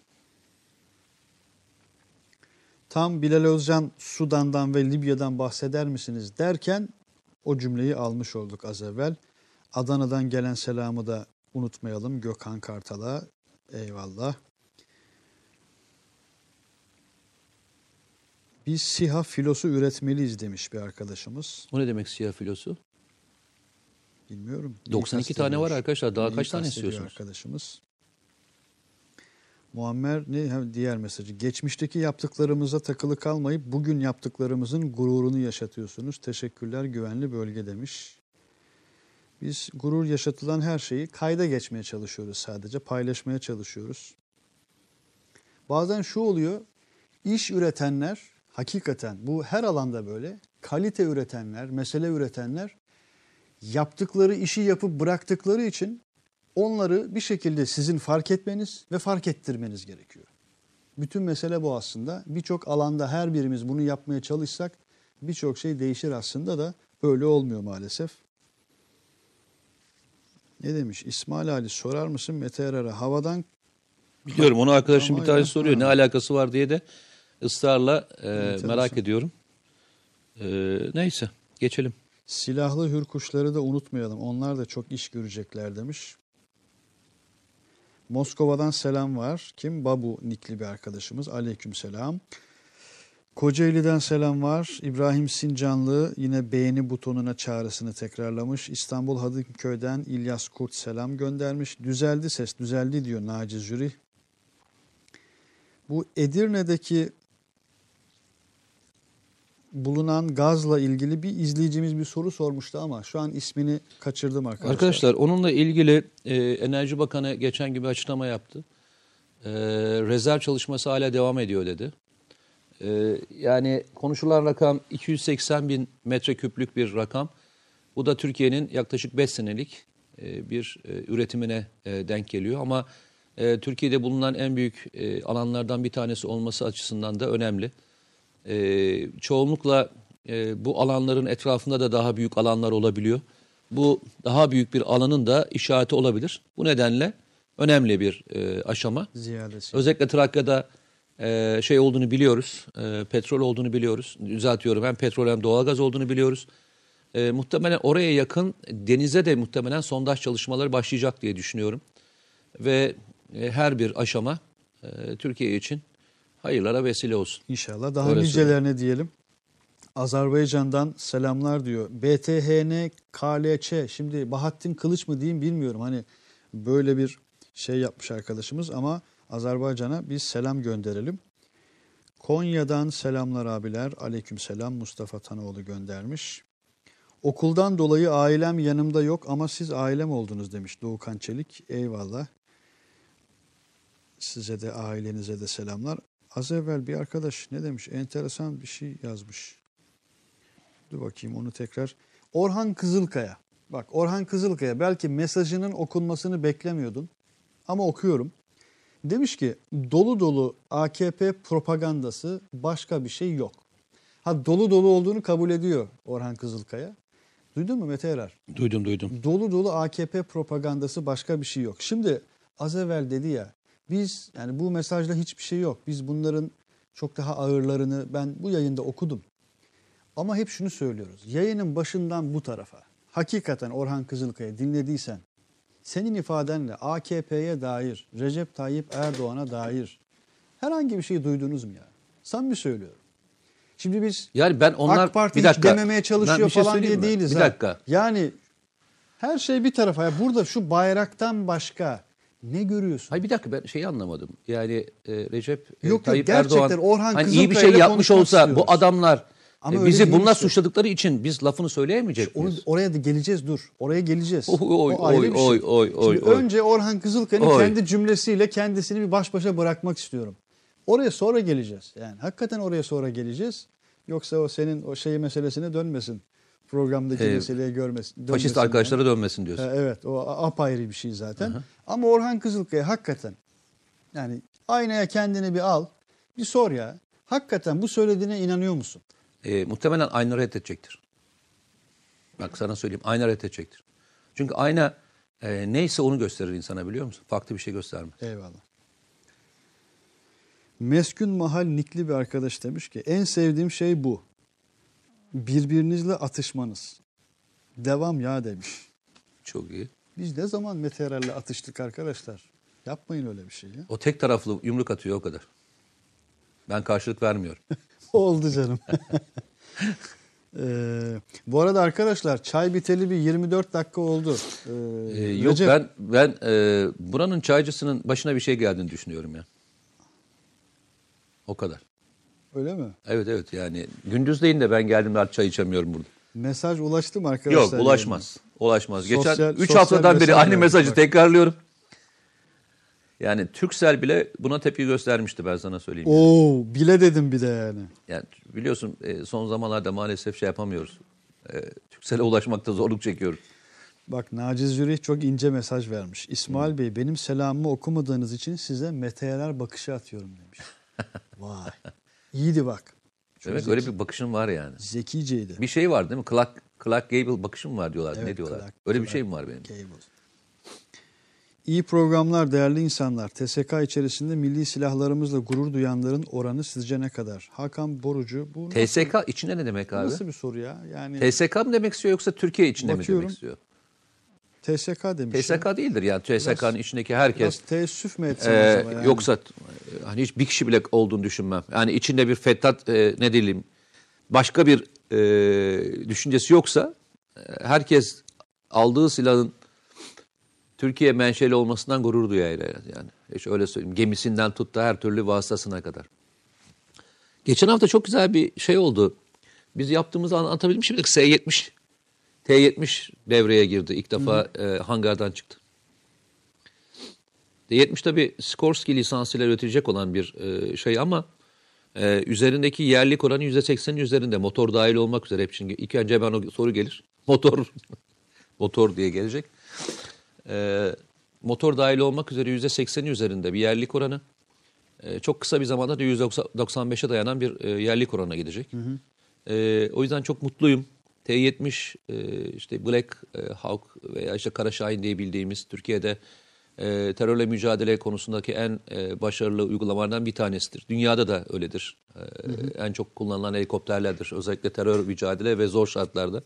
Tam Bilal Özcan Sudan'dan ve Libya'dan bahseder misiniz derken o cümleyi almış olduk az evvel. Adana'dan gelen selamı da unutmayalım Gökhan Kartal'a. Eyvallah. Biz SİHA filosu üretmeliyiz demiş bir arkadaşımız. O ne demek siyah filosu? Bilmiyorum. neyi 92 tane var arkadaşlar. Daha kaç tane istiyorsunuz? Arkadaşımız. Muammer ne diğer mesajı. Geçmişteki yaptıklarımıza takılı kalmayıp bugün yaptıklarımızın gururunu yaşatıyorsunuz. Teşekkürler güvenli bölge demiş. Biz gurur yaşatılan her şeyi kayda geçmeye çalışıyoruz sadece. Paylaşmaya çalışıyoruz. Bazen şu oluyor. iş üretenler hakikaten bu her alanda böyle. Kalite üretenler, mesele üretenler yaptıkları işi yapıp bıraktıkları için onları bir şekilde sizin fark etmeniz ve fark ettirmeniz gerekiyor. Bütün mesele bu aslında. Birçok alanda her birimiz bunu yapmaya çalışsak birçok şey değişir aslında da öyle olmuyor maalesef. Ne demiş? İsmail Ali sorar mısın Mete Erar'a? Havadan Biliyorum onu arkadaşım Ama bir tanesi soruyor. ha. Ne alakası var diye de ısrarla e, merak ediyorum. E, neyse geçelim. Silahlı hürkuşları da unutmayalım. Onlar da çok iş görecekler demiş. Moskova'dan selam var. Kim? Babu nikli bir arkadaşımız. Aleyküm selam. Kocaeli'den selam var. İbrahim Sincanlı yine beğeni butonuna çağrısını tekrarlamış. İstanbul Hadımköy'den İlyas Kurt selam göndermiş. Düzeldi ses, düzeldi diyor Naci Zürih. Bu Edirne'deki bulunan gazla ilgili bir izleyicimiz bir soru sormuştu ama şu an ismini kaçırdım arkadaşlar. Arkadaşlar onunla ilgili e, Enerji Bakanı geçen gibi açıklama yaptı. E, rezerv çalışması hala devam ediyor dedi. E, yani konuşulan rakam 280 bin metreküplük bir rakam. Bu da Türkiye'nin yaklaşık 5 senelik e, bir e, üretimine e, denk geliyor. Ama e, Türkiye'de bulunan en büyük e, alanlardan bir tanesi olması açısından da önemli. E, çoğunlukla e, bu alanların etrafında da daha büyük alanlar olabiliyor. Bu daha büyük bir alanın da işareti olabilir. Bu nedenle önemli bir e, aşama. Ziyadesi. Özellikle Trakya'da e, şey olduğunu biliyoruz. E, petrol olduğunu biliyoruz. Düzeltiyorum hem petrol hem doğalgaz olduğunu biliyoruz. E, muhtemelen oraya yakın denize de muhtemelen sondaj çalışmaları başlayacak diye düşünüyorum. Ve e, her bir aşama e, Türkiye için hayırlara vesile olsun. İnşallah. Daha Öyle nicelerine diyelim. Azerbaycan'dan selamlar diyor. BTHN KLÇ. Şimdi Bahattin Kılıç mı diyeyim bilmiyorum. Hani böyle bir şey yapmış arkadaşımız ama Azerbaycan'a biz selam gönderelim. Konya'dan selamlar abiler. Aleyküm selam Mustafa Tanoğlu göndermiş. Okuldan dolayı ailem yanımda yok ama siz ailem oldunuz demiş Doğukan Çelik. Eyvallah. Size de ailenize de selamlar. Az evvel bir arkadaş ne demiş? Enteresan bir şey yazmış. Dur bakayım onu tekrar. Orhan Kızılkaya. Bak Orhan Kızılkaya belki mesajının okunmasını beklemiyordun ama okuyorum. Demiş ki dolu dolu AKP propagandası başka bir şey yok. Ha dolu dolu olduğunu kabul ediyor Orhan Kızılkaya. Duydun mu Mete Erer? Duydum duydum. dolu dolu AKP propagandası başka bir şey yok. Şimdi az evvel dedi ya biz yani bu mesajda hiçbir şey yok. Biz bunların çok daha ağırlarını ben bu yayında okudum. Ama hep şunu söylüyoruz. Yayının başından bu tarafa hakikaten Orhan Kızılkaya dinlediysen senin ifadenle AKP'ye dair, Recep Tayyip Erdoğan'a dair herhangi bir şey duydunuz mu ya? Samimi söylüyorum. Şimdi biz Yani ben onlar AK Parti bir hiç dakika. dememeye Ben çalışıyor bir şey falan diye mi? değiliz. Bir ha. dakika. Yani her şey bir tarafa. Ya burada şu bayraktan başka ne görüyorsun? Hayır bir dakika ben şeyi anlamadım. Yani e, Recep e, yok, Tayyip gerçekten Erdoğan Orhan hani iyi bir şey yapmış olsa bu istiyoruz. adamlar Ama e, bizi bunlar işte. suçladıkları için biz lafını söyleyemeyecek Or- miyiz? oraya da geleceğiz dur. Oraya geleceğiz. Oy, oy, o oy, şey. oy, oy, oy, Şimdi oy. önce Orhan Kızılkaya'nın Oy. kendi cümlesiyle kendisini bir baş başa bırakmak istiyorum. Oraya sonra geleceğiz. Yani hakikaten oraya sonra geleceğiz. Yoksa o senin o şey meselesine dönmesin. Programdaki Ee, meseleye görmesin. dönmesin Faşist yani. arkadaşlara dönmesin diyorsun. Ha, Evet o apayrı bir şey zaten. Ama Orhan Kızılkaya hakikaten yani aynaya kendini bir al. Bir sor ya. Hakikaten bu söylediğine inanıyor musun? E, muhtemelen ayna reddedecektir. Bak sana söyleyeyim ayna reddedecektir. Çünkü ayna e, neyse onu gösterir insana biliyor musun? Farklı bir şey göstermez. Eyvallah. Meskun Mahal nikli bir arkadaş demiş ki en sevdiğim şey bu. Birbirinizle atışmanız. Devam ya demiş. Çok iyi. Biz ne zaman meteorelle atıştık arkadaşlar? Yapmayın öyle bir şey ya. O tek taraflı yumruk atıyor o kadar. Ben karşılık vermiyorum. Oldu canım. Ee, bu arada arkadaşlar çay biteli bir 24 dakika oldu. Ee, Ee, yok Recep, ben ben e, buranın çaycısının başına bir şey geldiğini düşünüyorum ya. O kadar. Öyle mi? Evet evet yani gündüzleyin de ben geldiğimde artık çay içemiyorum burada. Mesaj ulaştı mı arkadaşlar? Yok ulaşmaz. Ulaşmaz. Geçen Sosyal- 3 sosyal haftadan beri aynı mesajı bak. tekrarlıyorum. Yani Türksel bile buna tepki göstermişti ben sana söyleyeyim. yani. Oo bile dedim bir de yani. Yani biliyorsun e, son zamanlarda maalesef şey yapamıyoruz. E, Türksel'e ulaşmakta zorluk çekiyoruz. Bak Naciz Zürih çok ince mesaj vermiş. İsmail Bey benim selamımı okumadığınız için size meteorer bakışı atıyorum demiş. Vay. İyiydi bak. Çok Demek zeki- öyle bir bakışın var yani. zekiceydi. Bir şey var değil mi? Clark, Clark Gable bakışım var diyorlar. Evet, ne diyorlar? Clark- öyle bir Clark şey mi var benim? Cable. İyi programlar değerli insanlar. TSK içerisinde milli silahlarımızla gurur duyanların oranı sizce ne kadar? Hakan Borucu bu nasıl, TSK içinde ne demek abi? nasıl bir soru ya? Yani TSK mı demek istiyor yoksa Türkiye içinde mi Bakıyorum. demek istiyor? TSK demiş. TSK değildir yani TSK'nın içindeki herkes. Biraz teessüf mü Ee, acaba yani? Yoksa e, hani hiç bir kişi bile olduğunu düşünmem. Yani içinde bir fettat e, ne diyelim başka bir e, düşüncesi yoksa e, herkes aldığı silahın Türkiye menşeli olmasından gurur duyar yani. Hiç öyle söyleyeyim. Gemisinden tut da her türlü vasıtasına kadar. Geçen hafta çok güzel bir şey oldu. Biz yaptığımızı anlatabilmiş miydik? S-70, T-70 devreye girdi. İlk defa e, hangardan çıktı. D70 tabi Skorsky lisansıyla üretilecek olan bir e, şey ama e, üzerindeki yerlik oranı %80'in üzerinde. Motor dahil olmak üzere. Hep şimdi ilk önce ben o soru gelir. Motor motor diye gelecek. E, motor dahil olmak üzere %80'in üzerinde bir yerlik oranı. E, çok kısa bir zamanda da %95'e dayanan bir e, yerlik oranına gidecek. E, o yüzden çok mutluyum. T-70 e, işte Black e, Hawk veya işte Kara Şahin diye bildiğimiz Türkiye'de e, terörle mücadele konusundaki en e, başarılı uygulamalardan bir tanesidir. Dünyada da öyledir. E, En çok kullanılan helikopterlerdir. Özellikle terör mücadele ve zor şartlarda.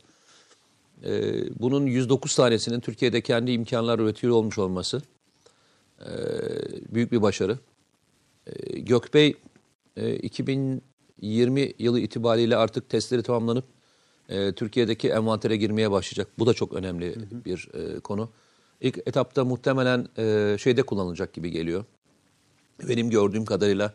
E, bunun 109 tanesinin Türkiye'de kendi imkanlar üretiyor olmuş olması e, büyük bir başarı. E, Gökbey e, 2020 yılı itibariyle artık testleri tamamlanıp e, Türkiye'deki envantere girmeye başlayacak. Bu da çok önemli bir e, konu. İlk etapta muhtemelen e, şeyde kullanılacak gibi geliyor. Benim gördüğüm kadarıyla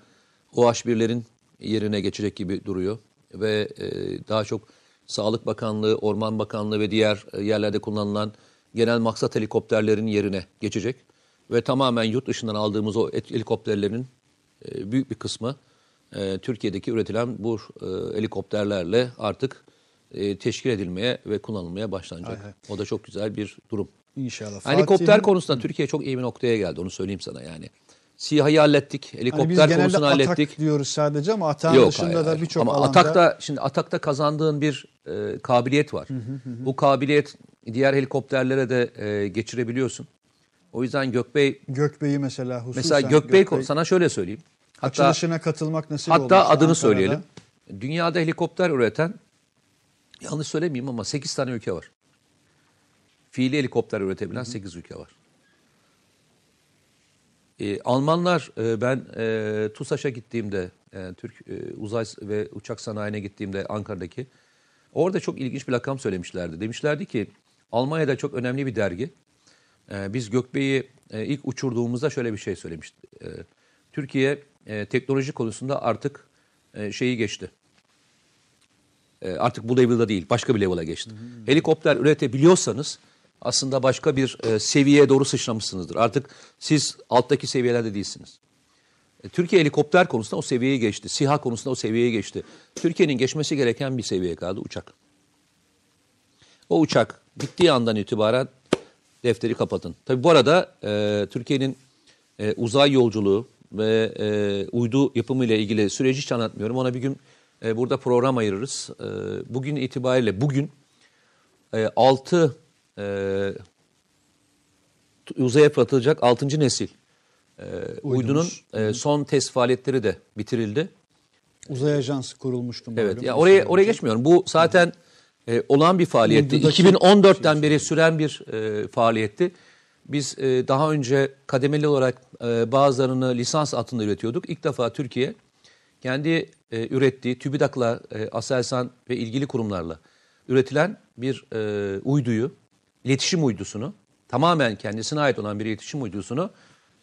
OH1'lerin yerine geçecek gibi duruyor. Ve e, daha çok Sağlık Bakanlığı, Orman Bakanlığı ve diğer e, yerlerde kullanılan genel maksat helikopterlerin yerine geçecek. Ve tamamen yurt dışından aldığımız o helikopterlerin e, büyük bir kısmı e, Türkiye'deki üretilen bu e, helikopterlerle artık e, teşkil edilmeye ve kullanılmaya başlanacak. Hay. O da çok güzel bir durum. İnşallah. Helikopter Fatih'in- konusunda Türkiye çok iyi bir noktaya geldi onu söyleyeyim sana yani. SİHA'yı hallettik, Hani helikopter genelde konusunu atak hallettik. diyoruz sadece ama atağın Yok dışında hayır, da birçok Ama alanda atakta şimdi atakta kazandığın bir e, kabiliyet var. Bu kabiliyet diğer helikopterlere de e, geçirebiliyorsun. O yüzden Gökbey Gökbey'i mesela hususen mesela Gökbey, sana şöyle söyleyeyim. Hatta açılışına katılmak nasip olmuş. hatta adını Ankara'da. söyleyelim. Dünyada helikopter üreten yanlış söylemeyeyim ama 8 tane ülke var. Fiili helikopter üretebilen 8 ülke var. Ee, Almanlar e, ben e, TUSAŞ'a gittiğimde e, Türk e, Uzay ve Uçak Sanayi'ne gittiğimde Ankara'daki orada çok ilginç bir rakam söylemişlerdi. Demişlerdi ki Almanya'da çok önemli bir dergi. E, biz Gökbey'i e, ilk uçurduğumuzda şöyle bir şey söylemişti. E, Türkiye e, teknoloji konusunda artık e, şeyi geçti. E, artık bu level'da değil, başka bir level'a geçti. Helikopter üretebiliyorsanız aslında başka bir e, seviyeye doğru sıçramışsınızdır. Artık siz alttaki seviyelerde değilsiniz. E, Türkiye helikopter konusunda o seviyeye geçti. SİHA konusunda o seviyeye geçti. Türkiye'nin geçmesi gereken bir seviyeye kaldı uçak. O uçak bittiği andan itibaren defteri kapatın. Tabii bu arada e, Türkiye'nin e, uzay yolculuğu ve e, uydu yapımı ile ilgili süreci hiç anlatmıyorum. Ona bir gün e, burada program ayırırız. E, bugün itibariyle bugün e, 6 e, uzaya fırlatılacak 6. nesil e, uydunun e, son test faaliyetleri de bitirildi. Uzay ajansı kurulmuştu. Evet. Ya oraya oraya geçmiyorum. Bu zaten e, olan bir faaliyetti. Uydudaki- 2014'ten beri süren bir e, faaliyetti. Biz e, daha önce kademeli olarak e, bazılarını lisans altında üretiyorduk. İlk defa Türkiye kendi e, ürettiği TÜBİTAK'la, e, Aselsan ve ilgili kurumlarla üretilen bir e, uyduyu, iletişim uydusunu, tamamen kendisine ait olan bir iletişim uydusunu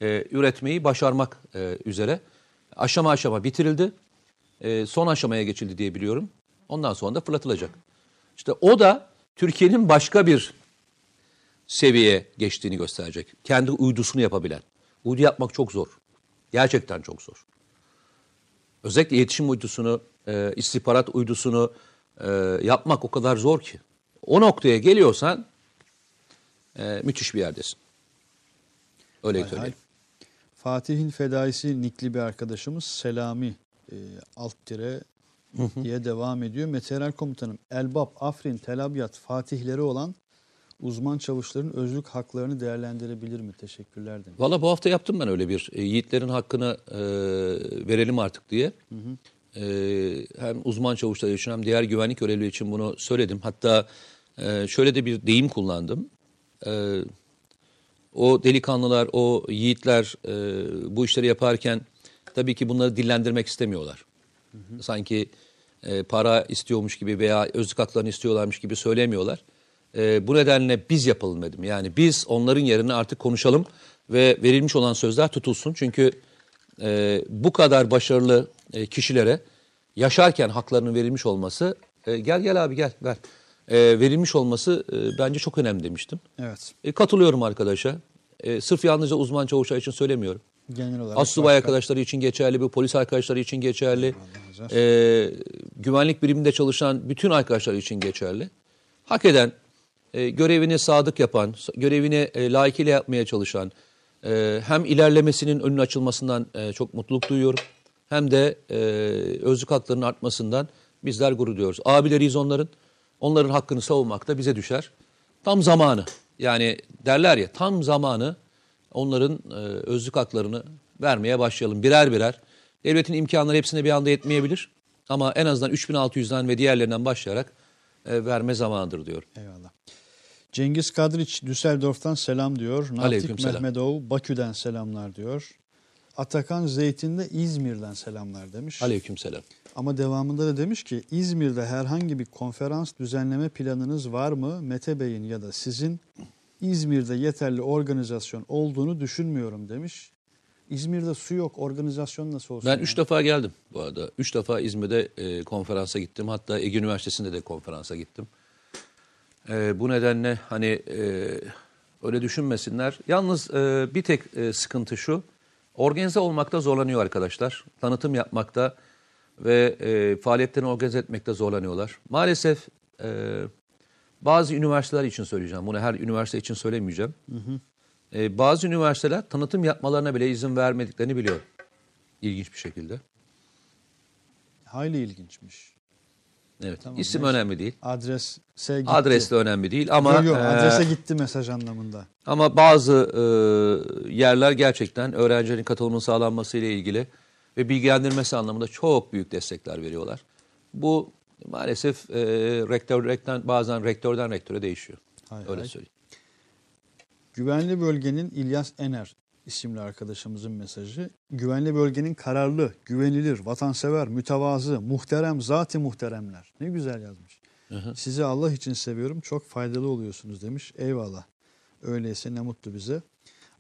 e, üretmeyi başarmak e, üzere aşama aşama bitirildi. E, son aşamaya geçildi diye biliyorum. Ondan sonra da fırlatılacak. İşte o da Türkiye'nin başka bir seviyeye geçtiğini gösterecek. Kendi uydusunu yapabilen. Uydu yapmak çok zor. Gerçekten çok zor. Özellikle iletişim uydusunu, e, istihbarat uydusunu e, yapmak o kadar zor ki. O noktaya geliyorsan e, müthiş bir yerdesin. Öyle Hay hay. söyleyeyim. Fatih'in fedaisi nikli bir arkadaşımız Selami e, alt tire diye devam ediyor. Meteoral komutanım Elbap, Afrin, Tel Abyad fatihleri olan uzman çavuşların özlük haklarını değerlendirebilir mi? Teşekkürler demiş. Valla bu hafta yaptım ben öyle bir. E, yiğitlerin hakkını e, verelim artık diye. E, hem uzman çavuşlar için hem diğer güvenlik görevlileri için bunu söyledim. Hatta e, şöyle de bir deyim kullandım. E, o delikanlılar, o yiğitler e, bu işleri yaparken tabii ki bunları dillendirmek istemiyorlar. Sanki e, para istiyormuş gibi veya özlük haklarını istiyorlarmış gibi söylemiyorlar. E, bu nedenle biz yapalım dedim. Yani biz onların yerine artık konuşalım ve verilmiş olan sözler tutulsun. Çünkü e, bu kadar başarılı e, kişilere yaşarken haklarının verilmiş olması, e, gel gel abi gel ver, E, verilmiş olması e, bence çok önemli demiştim. Evet. E, katılıyorum arkadaşa. E, sırf yalnızca uzman çavuşlar için söylemiyorum. Genel olarak Asubay başka- arkadaşları için geçerli, bu polis arkadaşları için geçerli. E, güvenlik biriminde çalışan bütün arkadaşlar için geçerli. Hak eden, e, görevini sadık yapan, görevini e, layıkıyla yapmaya çalışan, e, hem ilerlemesinin önünün açılmasından e, çok mutluluk duyuyorum. Hem de e, özlük haklarının artmasından bizler gurur duyuyoruz. Abileriyiz onların. Onların hakkını savunmak da bize düşer. Tam zamanı. Yani derler ya tam zamanı onların e, özlük haklarını vermeye başlayalım birer birer. Devletin imkanları hepsine bir anda yetmeyebilir. Ama en azından 3600'den ve diğerlerinden başlayarak e, verme zamanıdır diyor. Eyvallah. Cengiz Kadriç Düsseldorf'tan selam diyor. Natik Aleykümselam. Mehmedov Bakü'den selamlar diyor. Atakan Zeytin de İzmir'den selamlar demiş. Aleykümselam. Ama devamında da demiş ki İzmir'de herhangi bir konferans düzenleme planınız var mı? Mete Bey'in ya da sizin İzmir'de yeterli organizasyon olduğunu düşünmüyorum demiş. İzmir'de su yok. Organizasyon nasıl olsun? Ben ya? üç defa geldim bu arada. Üç defa İzmir'de e, konferansa gittim. Hatta Ege Üniversitesi'nde de konferansa gittim. E, bu nedenle hani e, öyle düşünmesinler. Yalnız e, bir tek e, sıkıntı şu. Organize olmakta zorlanıyor arkadaşlar. Tanıtım yapmakta ve e, faaliyetlerini organize etmekte zorlanıyorlar. Maalesef e, bazı üniversiteler için söyleyeceğim. Bunu her üniversite için söylemeyeceğim. E, bazı üniversiteler tanıtım yapmalarına bile izin vermediklerini biliyorum. İlginç bir şekilde. Hayli ilginçmiş. Evet. Tamam, İsim neyse. önemli değil. Adres gitti. Adres de önemli değil ama Yok yok e, adrese gitti mesaj anlamında. ama bazı e, yerler gerçekten öğrencilerin katılımının sağlanması ile ilgili ve bilgilendirmesi anlamında çok büyük destekler veriyorlar. Bu maalesef e, rektör rektörden bazen rektörden rektöre değişiyor. Hay Öyle hay. söyleyeyim. Güvenli bölgenin İlyas Ener. İsimli arkadaşımızın mesajı. Güvenli bölgenin kararlı, güvenilir, vatansever, mütevazı, muhterem, zati muhteremler. Ne güzel yazmış. Sizi Allah için seviyorum. Çok faydalı oluyorsunuz demiş. Eyvallah. Öyleyse ne mutlu bize.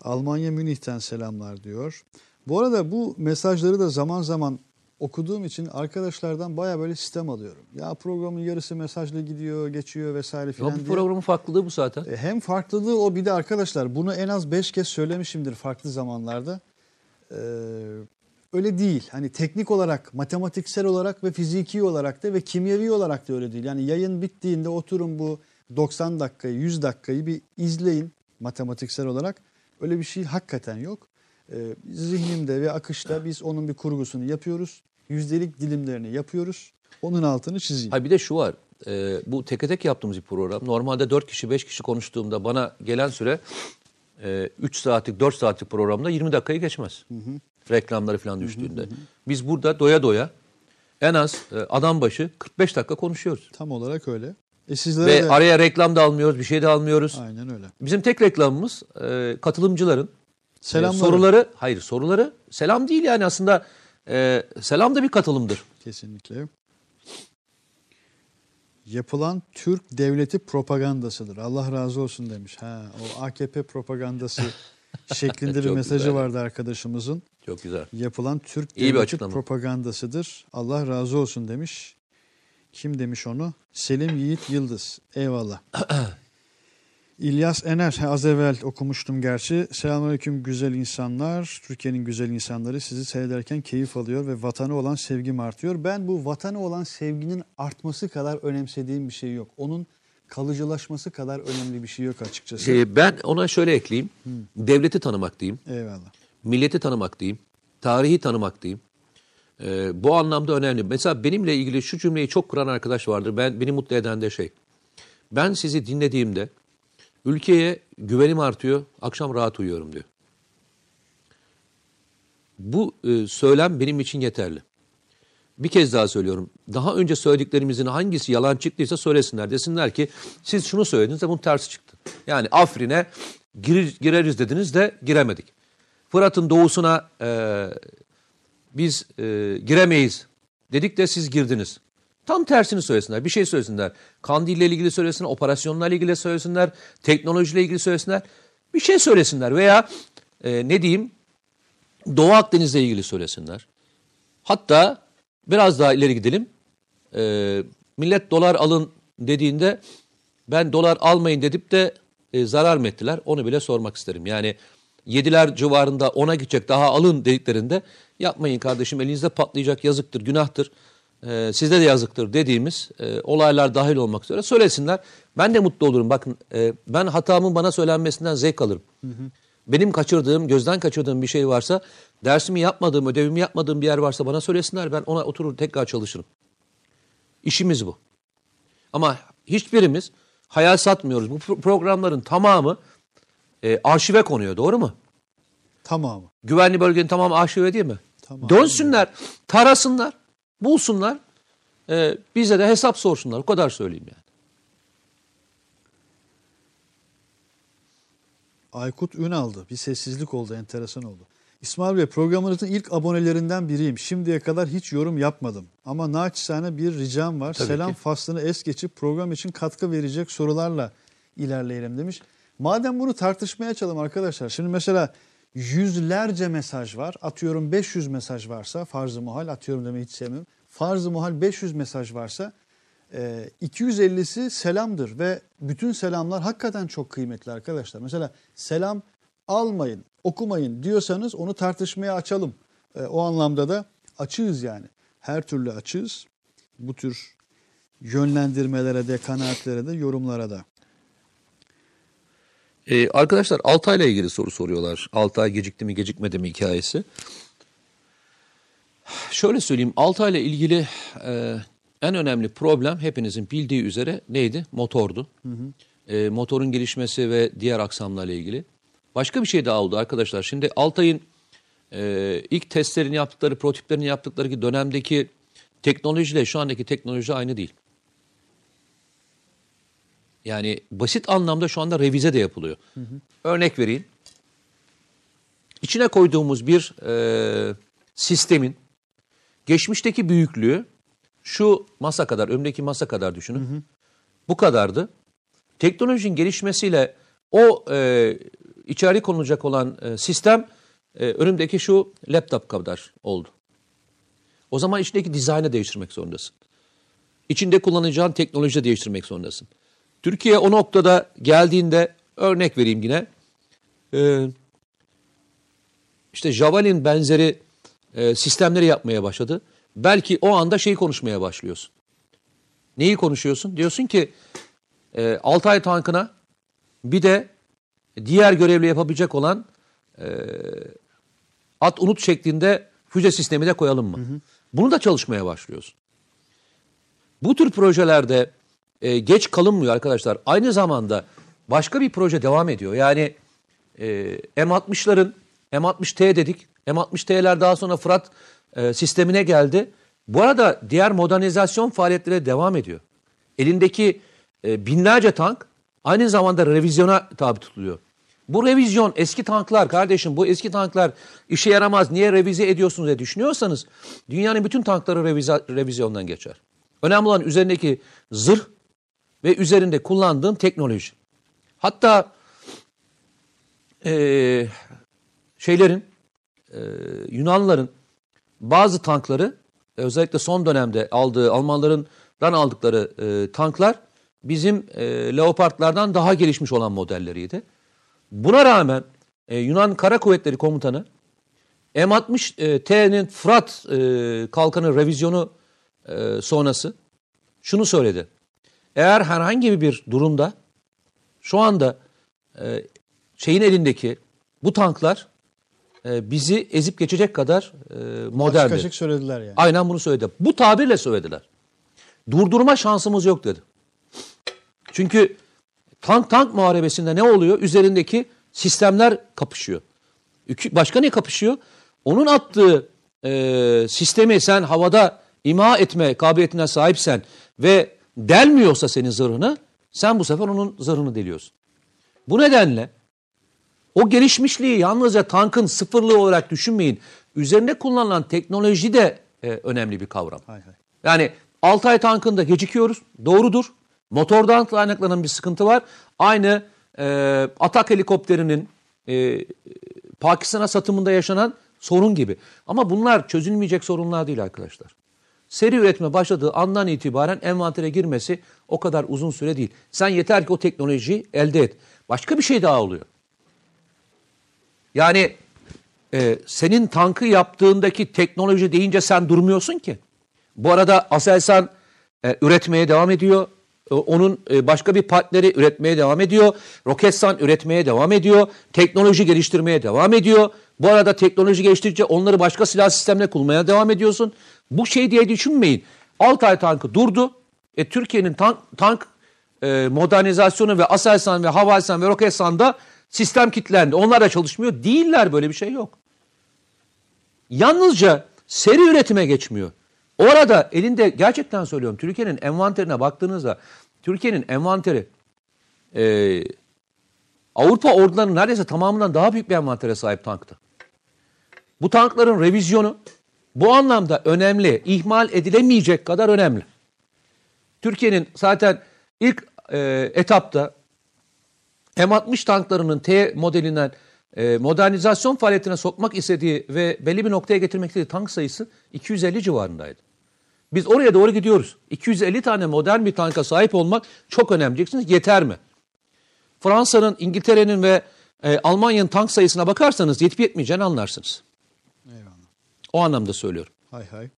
Almanya Münih'ten selamlar diyor. Bu arada bu mesajları da zaman zaman okuduğum için arkadaşlardan baya böyle sistem alıyorum. Ya programın yarısı mesajla gidiyor, geçiyor vesaire filan bu diye. programın farklılığı bu zaten. E, Hem farklılığı o bir de arkadaşlar bunu en az beş kez söylemişimdir farklı zamanlarda. Ee, öyle değil. Hani teknik olarak, matematiksel olarak ve fiziki olarak da ve kimyevi olarak da öyle değil. Yani yayın bittiğinde oturun bu 90 dakikayı, 100 dakikayı bir izleyin matematiksel olarak. Öyle bir şey hakikaten yok. Ee, zihnimde ve akışta biz onun bir kurgusunu yapıyoruz. Yüzdelik dilimlerini yapıyoruz. Onun altını çizeyim. Ha bir de şu var. e, bu teke tek yaptığımız bir program. Normalde 4 kişi 5 kişi konuştuğumda bana gelen süre e, 3 saatlik 4 saatlik programda 20 dakikayı geçmez. Reklamları falan düştüğünde. Biz burada doya doya en az e, adam başı 45 dakika konuşuyoruz. Tam olarak öyle. E sizlere Ve de... araya reklam da almıyoruz, bir şey de almıyoruz. Aynen öyle. Bizim tek reklamımız e, katılımcıların e, Selamları. soruları, hayır soruları selam değil yani aslında e, selam da bir katılımdır. Kesinlikle. Yapılan Türk devleti propagandasıdır. Allah razı olsun demiş. Ha, o AKP propagandası şeklinde bir mesajı güzel. vardı arkadaşımızın. Çok güzel. Yapılan Türk İyi bir devleti açıklama. propagandasıdır. Allah razı olsun demiş. Kim demiş onu? Selim Yiğit Yıldız. Eyvallah. İlyas Ener, az evvel okumuştum gerçi. Selamünaleyküm güzel insanlar. Türkiye'nin güzel insanları sizi seyrederken keyif alıyor ve vatana olan sevgim artıyor. Ben bu vatana olan sevginin artması kadar önemsediğim bir şey yok. Onun kalıcılaşması kadar önemli bir şey yok açıkçası. E, ben ona şöyle ekleyeyim. Devleti tanımak diyeyim. Eyvallah. milleti tanımak diyeyim, tarihi tanımak diyeyim. Ee, bu anlamda önemli. Mesela benimle ilgili şu cümleyi çok kuran arkadaş vardır. Ben beni mutlu eden de şey. Ben sizi dinlediğimde ülkeye güvenim artıyor, akşam rahat uyuyorum diyor. Bu e, söylem benim için yeterli. Bir kez daha söylüyorum. Daha önce söylediklerimizin hangisi yalan çıktıysa söylesinler. Desinler ki siz şunu söylediniz de bunun tersi çıktı. Yani Afrin'e girir, gireriz dediniz de giremedik. Fırat'ın doğusuna e, biz e, giremeyiz dedik de siz girdiniz. Tam tersini söylesinler. Bir şey söylesinler. Kandil'le ilgili söylesinler, operasyonlarla ilgili söylesinler, teknolojiyle ilgili söylesinler. Bir şey söylesinler veya e, ne diyeyim Doğu Akdeniz'le ilgili söylesinler. Hatta biraz daha ileri gidelim. E, millet dolar alın dediğinde ben dolar almayın dedip de e, zarar mı ettiler? Onu bile sormak isterim. Yani yediler civarında ona gidecek daha alın dediklerinde yapmayın kardeşim elinizde patlayacak yazıktır, günahtır. E, sizde de yazıktır dediğimiz e, olaylar dahil olmak üzere söylesinler. Ben de mutlu olurum. Bakın e, ben hatamın bana söylenmesinden zevk alırım. Benim kaçırdığım, gözden kaçırdığım bir şey varsa, dersimi yapmadığım, ödevimi yapmadığım bir yer varsa bana söylesinler. Ben ona oturur tekrar çalışırım. İşimiz bu. Ama hiçbirimiz hayal satmıyoruz. Bu pro- programların tamamı e, arşive konuyor. Doğru mu? Tamamı. Güvenli bölgenin tamamı arşive değil mi? Tamam. Dönsünler, tarasınlar, bulsunlar. e, bize de hesap sorsunlar. O kadar söyleyeyim yani. Aykut Ünal'dı. Bir sessizlik oldu, enteresan oldu. İsmail Bey programınızın ilk abonelerinden biriyim. Şimdiye kadar hiç yorum yapmadım. Ama naçizane bir ricam var. Tabii Selam ki. faslını es geçip program için katkı verecek sorularla ilerleyelim demiş. Madem bunu tartışmaya açalım arkadaşlar. Şimdi mesela yüzlerce mesaj var. Atıyorum 500 mesaj varsa farz-ı muhal atıyorum demeyi hiç sevmiyorum. Farz-ı muhal 500 mesaj varsa e, 250'si selamdır ve bütün selamlar hakikaten çok kıymetli arkadaşlar. Mesela selam almayın, okumayın diyorsanız onu tartışmaya açalım. E, o anlamda da açığız yani. Her türlü açığız. Bu tür yönlendirmelere de, kanaatlere de, yorumlara da. Ee, arkadaşlar Altay'la ilgili soru soruyorlar. Altay gecikti mi gecikmedi mi hikayesi. Şöyle söyleyeyim Altay'la ilgili e, en önemli problem hepinizin bildiği üzere neydi? Motordu. E, motorun gelişmesi ve diğer aksamlarla ilgili. Başka bir şey daha oldu arkadaşlar. Şimdi Altay'ın e, ilk testlerini yaptıkları, prototiplerini yaptıkları ki dönemdeki teknolojiyle şu andaki teknoloji aynı değil. Yani basit anlamda şu anda revize de yapılıyor. Örnek vereyim. içine koyduğumuz bir e, sistemin geçmişteki büyüklüğü şu masa kadar, önümdeki masa kadar düşünün. Bu kadardı. Teknolojinin gelişmesiyle o e, içeri konulacak olan e, sistem e, önümdeki şu laptop kadar oldu. O zaman içindeki dizaynı değiştirmek zorundasın. İçinde kullanacağın teknoloji de değiştirmek zorundasın. Türkiye o noktada geldiğinde örnek vereyim yine. Ee, işte Javelin benzeri e, sistemleri yapmaya başladı. Belki o anda şeyi konuşmaya başlıyorsun. Neyi konuşuyorsun? Diyorsun ki e, Altay tankına bir de diğer görevli yapabilecek olan e, at unut şeklinde füze sistemi de koyalım mı? Bunu da çalışmaya başlıyorsun. Bu tür projelerde e, geç kalınmıyor arkadaşlar. Aynı zamanda başka bir proje devam ediyor. Yani e, M60'ların M60T dedik. M60T'ler daha sonra Fırat e, sistemine geldi. Bu arada diğer modernizasyon faaliyetleri devam ediyor. Elindeki e, binlerce tank aynı zamanda revizyona tabi tutuluyor. Bu revizyon eski tanklar kardeşim bu eski tanklar işe yaramaz niye revize ediyorsunuz diye düşünüyorsanız dünyanın bütün tankları revize, revizyondan geçer. Önemli olan üzerindeki zırh ve üzerinde kullandığın teknoloji. Hatta eee, şeylerin eee, Yunanlıların bazı tankları özellikle son dönemde aldığı Almanlarından aldıkları eee, tanklar bizim eee Leopardlardan daha gelişmiş olan modelleriydi. Buna rağmen e, Yunan Kara Kuvvetleri Komutanı M60T'nin Fırat e, kalkanı revizyonu e, sonrası şunu söyledi. Eğer herhangi bir durumda şu anda e, şeyin elindeki bu tanklar e, bizi ezip geçecek kadar e, Açık moderndi. açık söylediler yani. Aynen bunu söyledi. Bu tabirle söylediler. Durdurma şansımız yok dedi. Çünkü tank tank muharebesinde ne oluyor? Üzerindeki sistemler kapışıyor. Başka ne kapışıyor? Onun attığı e, sistemi sen havada imha etme kabiliyetine sahipsen ve delmiyorsa senin zırhını sen bu sefer onun zırhını deliyorsun. Bu nedenle o gelişmişliği yalnızca tankın sıfırlığı olarak düşünmeyin. Üzerinde kullanılan teknoloji de e, önemli bir kavram. Hay hay. Yani Altay tankında gecikiyoruz. Doğrudur. Motordan kaynaklanan bir sıkıntı var. Aynı e, atak helikopterinin e, Pakistan'a satımında yaşanan sorun gibi. Ama bunlar çözülmeyecek sorunlar değil arkadaşlar. Seri üretme başladığı andan itibaren envantere girmesi o kadar uzun süre değil. Sen yeter ki o teknolojiyi elde et. Başka bir şey daha oluyor. Yani e, senin tankı yaptığındaki teknoloji deyince sen durmuyorsun ki. Bu arada Aselsan e, üretmeye devam ediyor. E, onun e, başka bir partneri üretmeye devam ediyor. Roketsan üretmeye devam ediyor. Teknoloji geliştirmeye devam ediyor. Bu arada teknoloji geliştirdikçe onları başka silah sistemine kullanmaya devam ediyorsun. Bu şey diye düşünmeyin. Altay tankı durdu. E, Türkiye'nin tank, tank e, modernizasyonu ve Aselsan ve Havelsan ve Roketsan'da sistem kilitlendi. Onlar da çalışmıyor. Değiller böyle bir şey yok. Yalnızca seri üretime geçmiyor. Orada elinde gerçekten söylüyorum Türkiye'nin envanterine baktığınızda Türkiye'nin envanteri e, Avrupa ordularının neredeyse tamamından daha büyük bir envantere sahip tanktı. Bu tankların revizyonu bu anlamda önemli, ihmal edilemeyecek kadar önemli. Türkiye'nin zaten ilk e, etapta M60 tanklarının T modelinden e, modernizasyon faaliyetine sokmak istediği ve belli bir noktaya getirmek istediği tank sayısı 250 civarındaydı. Biz oraya doğru gidiyoruz. 250 tane modern bir tanka sahip olmak çok önemli. Diyeceksiniz yeter mi? Fransa'nın, İngiltere'nin ve e, Almanya'nın tank sayısına bakarsanız yetip yetmeyeceğini anlarsınız. O anlamda söylüyorum. Hay hay.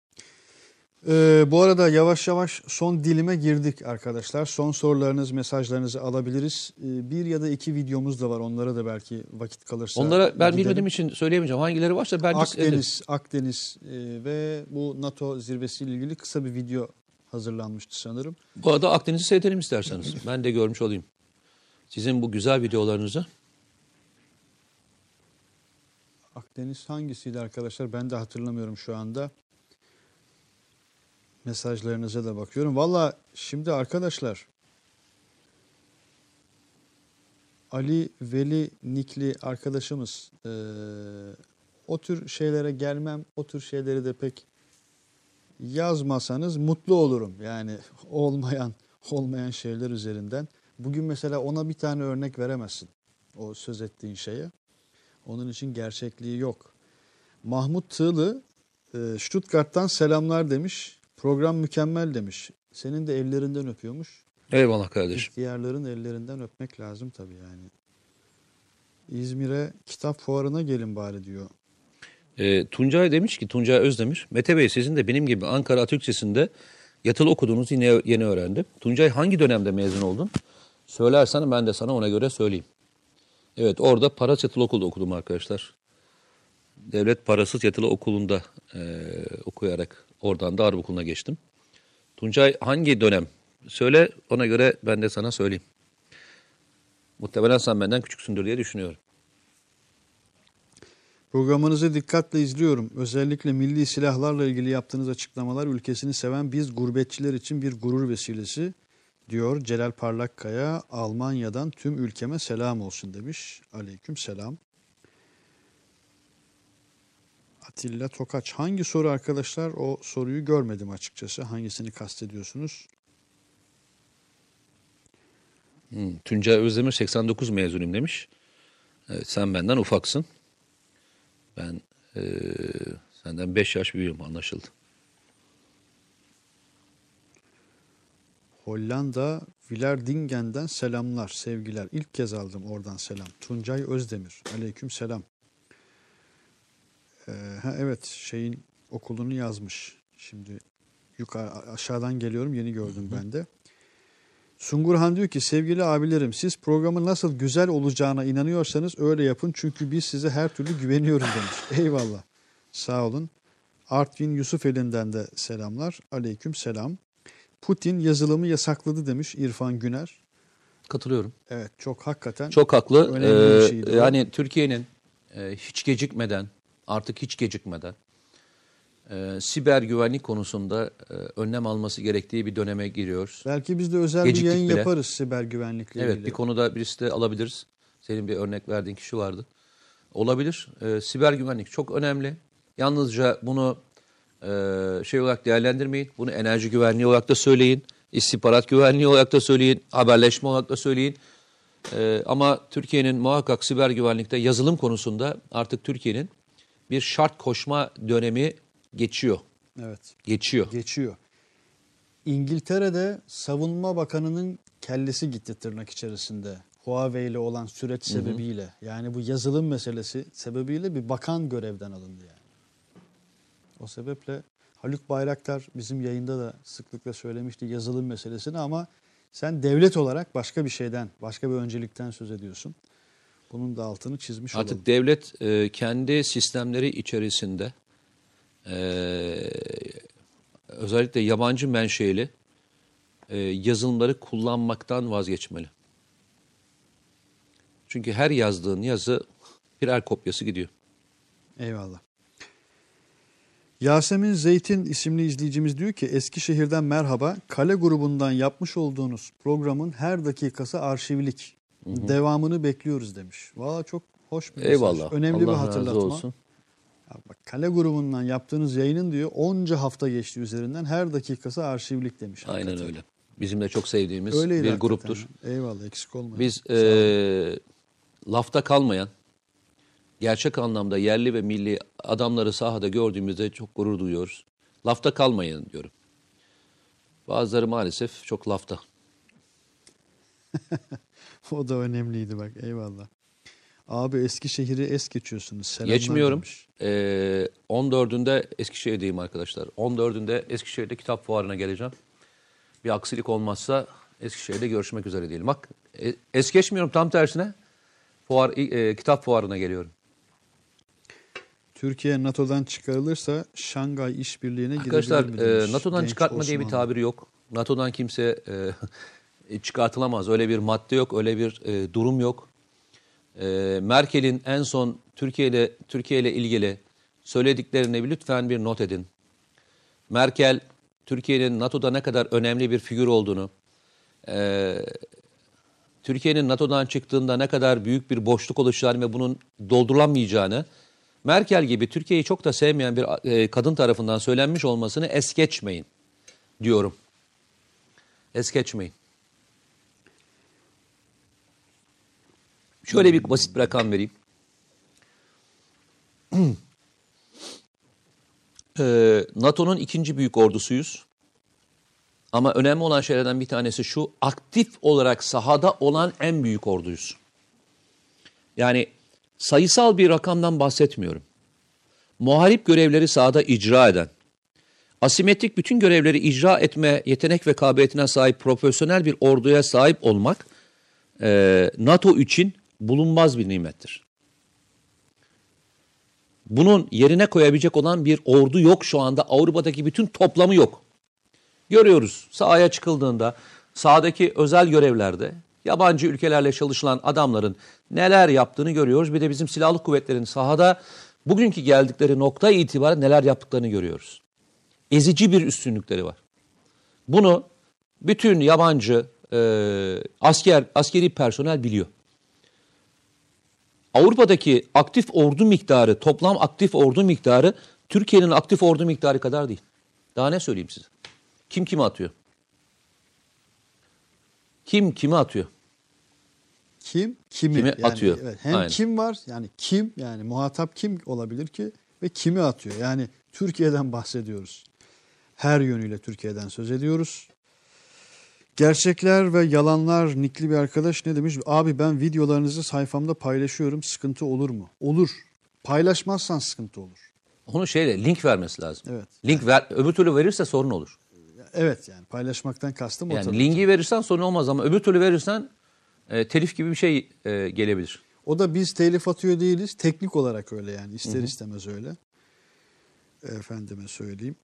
Ee, bu arada yavaş yavaş son dilime girdik arkadaşlar. Son sorularınız, mesajlarınızı alabiliriz. Ee, bir ya da iki videomuz da var. Onlara da belki vakit kalırsa. Onlara ben gidelim. bilmediğim için söyleyemeyeceğim. Hangileri varsa ben Akdeniz, Akdeniz e, ve bu NATO zirvesiyle ilgili kısa bir video hazırlanmıştı sanırım. Bu arada Akdeniz'i seyredelim isterseniz. Ben de görmüş olayım. Sizin bu güzel videolarınızı. Akdeniz hangisiydi arkadaşlar? Ben de hatırlamıyorum şu anda. Mesajlarınıza da bakıyorum. Valla şimdi arkadaşlar Ali Veli Nikli arkadaşımız e, o tür şeylere gelmem, o tür şeyleri de pek yazmasanız mutlu olurum. Yani olmayan olmayan şeyler üzerinden. Bugün mesela ona bir tane örnek veremezsin o söz ettiğin şeye. Onun için gerçekliği yok. Mahmut Tığlı e, Stuttgart'tan selamlar demiş. Program mükemmel demiş. Senin de ellerinden öpüyormuş. Eyvallah kardeşim. İhtiyarların ellerinden öpmek lazım tabii yani. İzmir'e kitap fuarına gelin bari diyor. E, Tuncay demiş ki, Tuncay Özdemir, Mete Bey sizin de benim gibi Ankara Atatürk Lisesi'nde yatılı okuduğunuzu yine yeni öğrendim. Tuncay hangi dönemde mezun oldun? Söylersen ben de sana ona göre söyleyeyim. Evet orada parasız yatılı okulda okudum arkadaşlar. Devlet parasız yatılı okulunda e, okuyarak oradan da harp okuluna geçtim. Tuncay hangi dönem? Söyle ona göre ben de sana söyleyeyim. Muhtemelen sen benden küçüksündür diye düşünüyorum. Programınızı dikkatle izliyorum. Özellikle milli silahlarla ilgili yaptığınız açıklamalar ülkesini seven biz gurbetçiler için bir gurur vesilesi diyor Celal Parlakkaya. Almanya'dan tüm ülkeme selam olsun demiş. Aleyküm selam. Atilla Tokaç. Hangi soru arkadaşlar? O soruyu görmedim açıkçası. Hangisini kastediyorsunuz? Hmm, Tuncay Özdemir 89 mezunuyum demiş. Evet, sen benden ufaksın. Ben eee, senden 5 yaş büyüğüm anlaşıldı. Hollanda Willerdingen'den selamlar, sevgiler. İlk kez aldım oradan selam. Tuncay Özdemir. Aleyküm selam. Ee, ha, evet şeyin okulunu yazmış. Şimdi yukarı aşağıdan geliyorum yeni gördüm ben de. Sungurhan diyor ki sevgili abilerim siz programın nasıl güzel olacağına inanıyorsanız öyle yapın çünkü biz size her türlü güveniyoruz demiş. Eyvallah. Sağ olun. Artvin Yusuf elinden de selamlar. Aleyküm selam. Putin yazılımı yasakladı demiş İrfan Güner. Katılıyorum. Evet çok hakikaten Çok haklı. Ee, şeydi yani Türkiye'nin e, hiç gecikmeden, artık hiç gecikmeden e, siber güvenlik konusunda e, önlem alması gerektiği bir döneme giriyoruz. belki biz de özel Geciktik bir yayın bile. yaparız siber güvenlikle Evet ilgili. bir konuda birisi de alabiliriz. Senin bir örnek verdiğin kişi vardı. Olabilir. Ee, siber güvenlik çok önemli. Yalnızca bunu e, şey olarak değerlendirmeyin. Bunu enerji güvenliği olarak da söyleyin. istihbarat güvenliği olarak da söyleyin. Haberleşme olarak da söyleyin. Ee, ama Türkiye'nin muhakkak siber güvenlikte yazılım konusunda artık Türkiye'nin bir şart koşma dönemi geçiyor. Evet. Geçiyor. Geçiyor. İngiltere'de savunma bakanının kellesi gitti tırnak içerisinde. Huawei ile olan süreç sebebiyle. Yani bu yazılım meselesi sebebiyle bir bakan görevden alındı yani. O sebeple Haluk Bayraktar bizim yayında da sıklıkla söylemişti yazılım meselesini ama sen devlet olarak başka bir şeyden, başka bir öncelikten söz ediyorsun. Bunun da altını çizmiş Artık olalım. devlet e, kendi sistemleri içerisinde e, özellikle yabancı menşeli e, yazılımları kullanmaktan vazgeçmeli. Çünkü her yazdığın yazı birer kopyası gidiyor. Eyvallah. Yasemin Zeytin isimli izleyicimiz diyor ki Eskişehir'den merhaba. Kale grubundan yapmış olduğunuz programın her dakikası arşivlik. Devamını bekliyoruz demiş. Valla çok hoş bir mesaj. Eyvallah. Önemli Allah bir razı hatırlatma. olsun. Ya bak, Kale grubundan yaptığınız yayının diyor onca hafta geçti üzerinden her dakikası arşivlik demiş. Aynen hakikaten. öyle. Bizim de çok sevdiğimiz Öyleydi bir hakikaten. gruptur. Eyvallah eksik olmayın. Biz e, lafta kalmayan, gerçek anlamda yerli ve milli adamları sahada gördüğümüzde çok gurur duyuyoruz. Lafta kalmayın diyorum. Bazıları maalesef çok lafta. O da önemliydi bak eyvallah. Abi Eskişehir'i es geçiyorsunuz. Selamlar Geçmiyorum. demiş. Ee, 14'ünde Eskişehir'deyim arkadaşlar. 14'ünde Eskişehir'de kitap fuarına geleceğim. Bir aksilik olmazsa Eskişehir'de görüşmek üzere diyelim. Bak e, es geçmiyorum tam tersine. Fuar, e, kitap fuarına geliyorum. Türkiye NATO'dan çıkarılırsa Şangay işbirliğine Arkadaşlar girebilir mi demiş e, NATO'dan genç çıkartma diye bir Osmanlı. tabir yok. NATO'dan kimse e, çıkartılamaz. Öyle bir madde yok, öyle bir e, durum yok. E, Merkel'in en son Türkiye ile Türkiye ile ilgili söylediklerini bir lütfen bir not edin. Merkel Türkiye'nin NATO'da ne kadar önemli bir figür olduğunu, e, Türkiye'nin NATO'dan çıktığında ne kadar büyük bir boşluk oluşacağını ve bunun doldurulamayacağını Merkel gibi Türkiye'yi çok da sevmeyen bir e, kadın tarafından söylenmiş olmasını es geçmeyin diyorum. Es geçmeyin. Şöyle bir basit bir rakam vereyim. Ee, NATO'nun ikinci büyük ordusuyuz. Ama önemli olan şeylerden bir tanesi şu, aktif olarak sahada olan en büyük orduyuz. Yani sayısal bir rakamdan bahsetmiyorum. Muharip görevleri sahada icra eden, asimetrik bütün görevleri icra etme yetenek ve kabiliyetine sahip profesyonel bir orduya sahip olmak e, NATO için bulunmaz bir nimettir. Bunun yerine koyabilecek olan bir ordu yok şu anda. Avrupa'daki bütün toplamı yok. Görüyoruz sahaya çıkıldığında sahadaki özel görevlerde yabancı ülkelerle çalışılan adamların neler yaptığını görüyoruz. Bir de bizim silahlı kuvvetlerin sahada bugünkü geldikleri nokta itibaren neler yaptıklarını görüyoruz. Ezici bir üstünlükleri var. Bunu bütün yabancı e, asker askeri personel biliyor. Avrupa'daki aktif ordu miktarı, toplam aktif ordu miktarı Türkiye'nin aktif ordu miktarı kadar değil. Daha ne söyleyeyim size? Kim kimi atıyor? Kim kimi atıyor? Kim kimi, Kimi yani, atıyor. Evet, hem Aynen. kim var yani kim yani muhatap kim olabilir ki ve kimi atıyor? Yani Türkiye'den bahsediyoruz. Her yönüyle Türkiye'den söz ediyoruz. Gerçekler ve yalanlar nikli bir arkadaş ne demiş? Abi ben videolarınızı sayfamda paylaşıyorum. Sıkıntı olur mu? Olur. Paylaşmazsan sıkıntı olur. Onu şeyle link vermesi lazım. Evet. Link ver, öbür türlü verirse sorun olur. Evet yani paylaşmaktan kastım o Yani tabii. linki verirsen sorun olmaz ama öbür türlü verirsen e, telif gibi bir şey e, gelebilir. O da biz telif atıyor değiliz. Teknik olarak öyle yani. ister istemez öyle. Efendime söyleyeyim.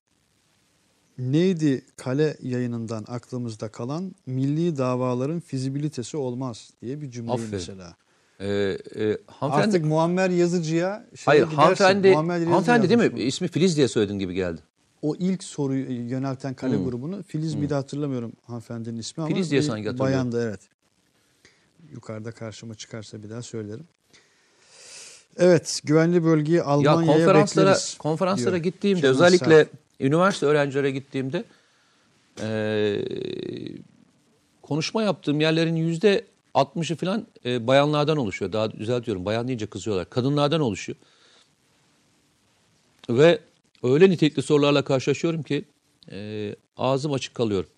Neydi kale yayınından aklımızda kalan milli davaların fizibilitesi olmaz diye bir Aferin. mesela. E, e, hanımefendi, Artık Muammer Yazıcı'ya şey hayır gidersin, hanımefendi, Muammer hanımefendi değil mi? bunu. İsmi Filiz diye söylediğin gibi geldi. O ilk soruyu yönelten kale grubunu Filiz bir de hatırlamıyorum hanımefendinin ismi ama Filiz diye sanki hatırlıyorum. bayandı evet. Yukarıda karşıma çıkarsa bir daha söylerim. Evet, güvenli bölgeyi Ya Almanya'ya konferanslara bekleriz. konferanslara diyor. gittiğimde Kemal özellikle Serp. üniversite öğrencilere gittiğimde eee, konuşma yaptığım yerlerin yüzde 60'ı falan e, bayanlardan oluşuyor. Daha düzeltiyorum. Bayan deyince kızıyorlar. Kadınlardan oluşuyor. Ve öyle nitelikli sorularla karşılaşıyorum ki e, ağzım açık kalıyorum.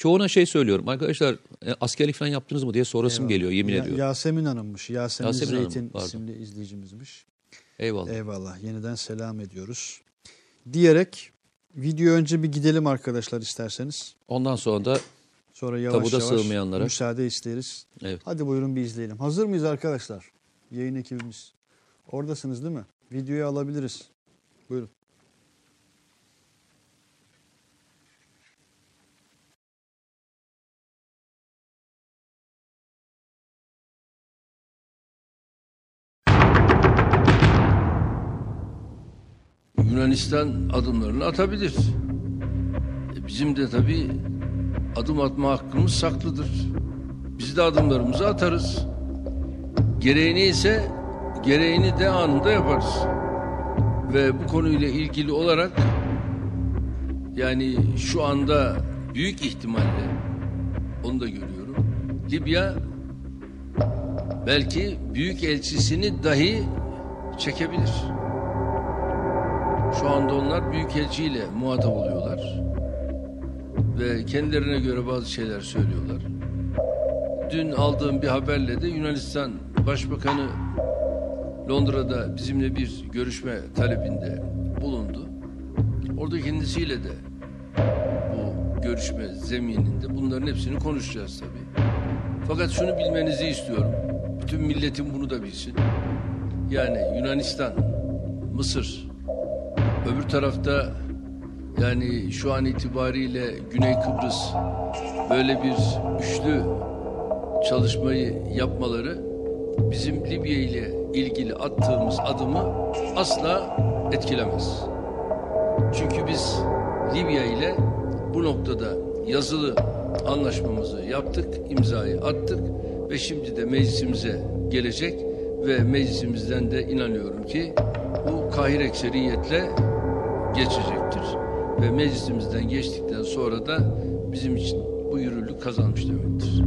Çoğuna şey söylüyorum. Arkadaşlar e, askerlik falan yaptınız mı diye sorasım geliyor yemin Ya- ediyorum. Yasemin Hanım'mış. Yasemin, Yasemin Hanım, Zeytin pardon. isimli izleyicimizmiş. Eyvallah. Eyvallah. Yeniden selam ediyoruz. Diyerek video önce bir gidelim arkadaşlar isterseniz. Ondan sonra da Sonra yavaş Tabuda yavaş sığmayanlara. müsaade isteriz. evet. Hadi buyurun bir izleyelim. Hazır mıyız arkadaşlar? Yayın ekibimiz. Oradasınız değil mi? Videoyu alabiliriz. Buyurun. Yunanistan adımlarını atabilir. E, Bizim de tabii adım atma hakkımız saklıdır. Biz de adımlarımızı atarız. Gereğini ise gereğini de anında yaparız. Ve bu konuyla ilgili olarak yani şu anda büyük ihtimalle onu da görüyorum. Libya belki büyük elçisini dahi çekebilir. Şu anda onlar büyükelçiyle muhatap oluyorlar. Ve kendilerine göre bazı şeyler söylüyorlar. Dün aldığım bir haberle de Yunanistan Başbakanı Londra'da bizimle bir görüşme talebinde bulundu. Orada kendisiyle de bu görüşme zemininde bunların hepsini konuşacağız tabii. Fakat şunu bilmenizi istiyorum. Bütün milletin bunu da bilsin. Yani Yunanistan, Mısır, Öbür tarafta yani şu an itibariyle Güney Kıbrıs böyle bir üçlü çalışmayı yapmaları bizim Libya ile ilgili attığımız adımı asla etkilemez. Çünkü biz Libya ile bu noktada yazılı anlaşmamızı yaptık, imzayı attık ve şimdi de meclisimize gelecek ve meclisimizden de inanıyorum ki bu kahir ekseriyetle geçecektir. Ve meclisimizden geçtikten sonra da bizim için bu yürürlük kazanmış demektir.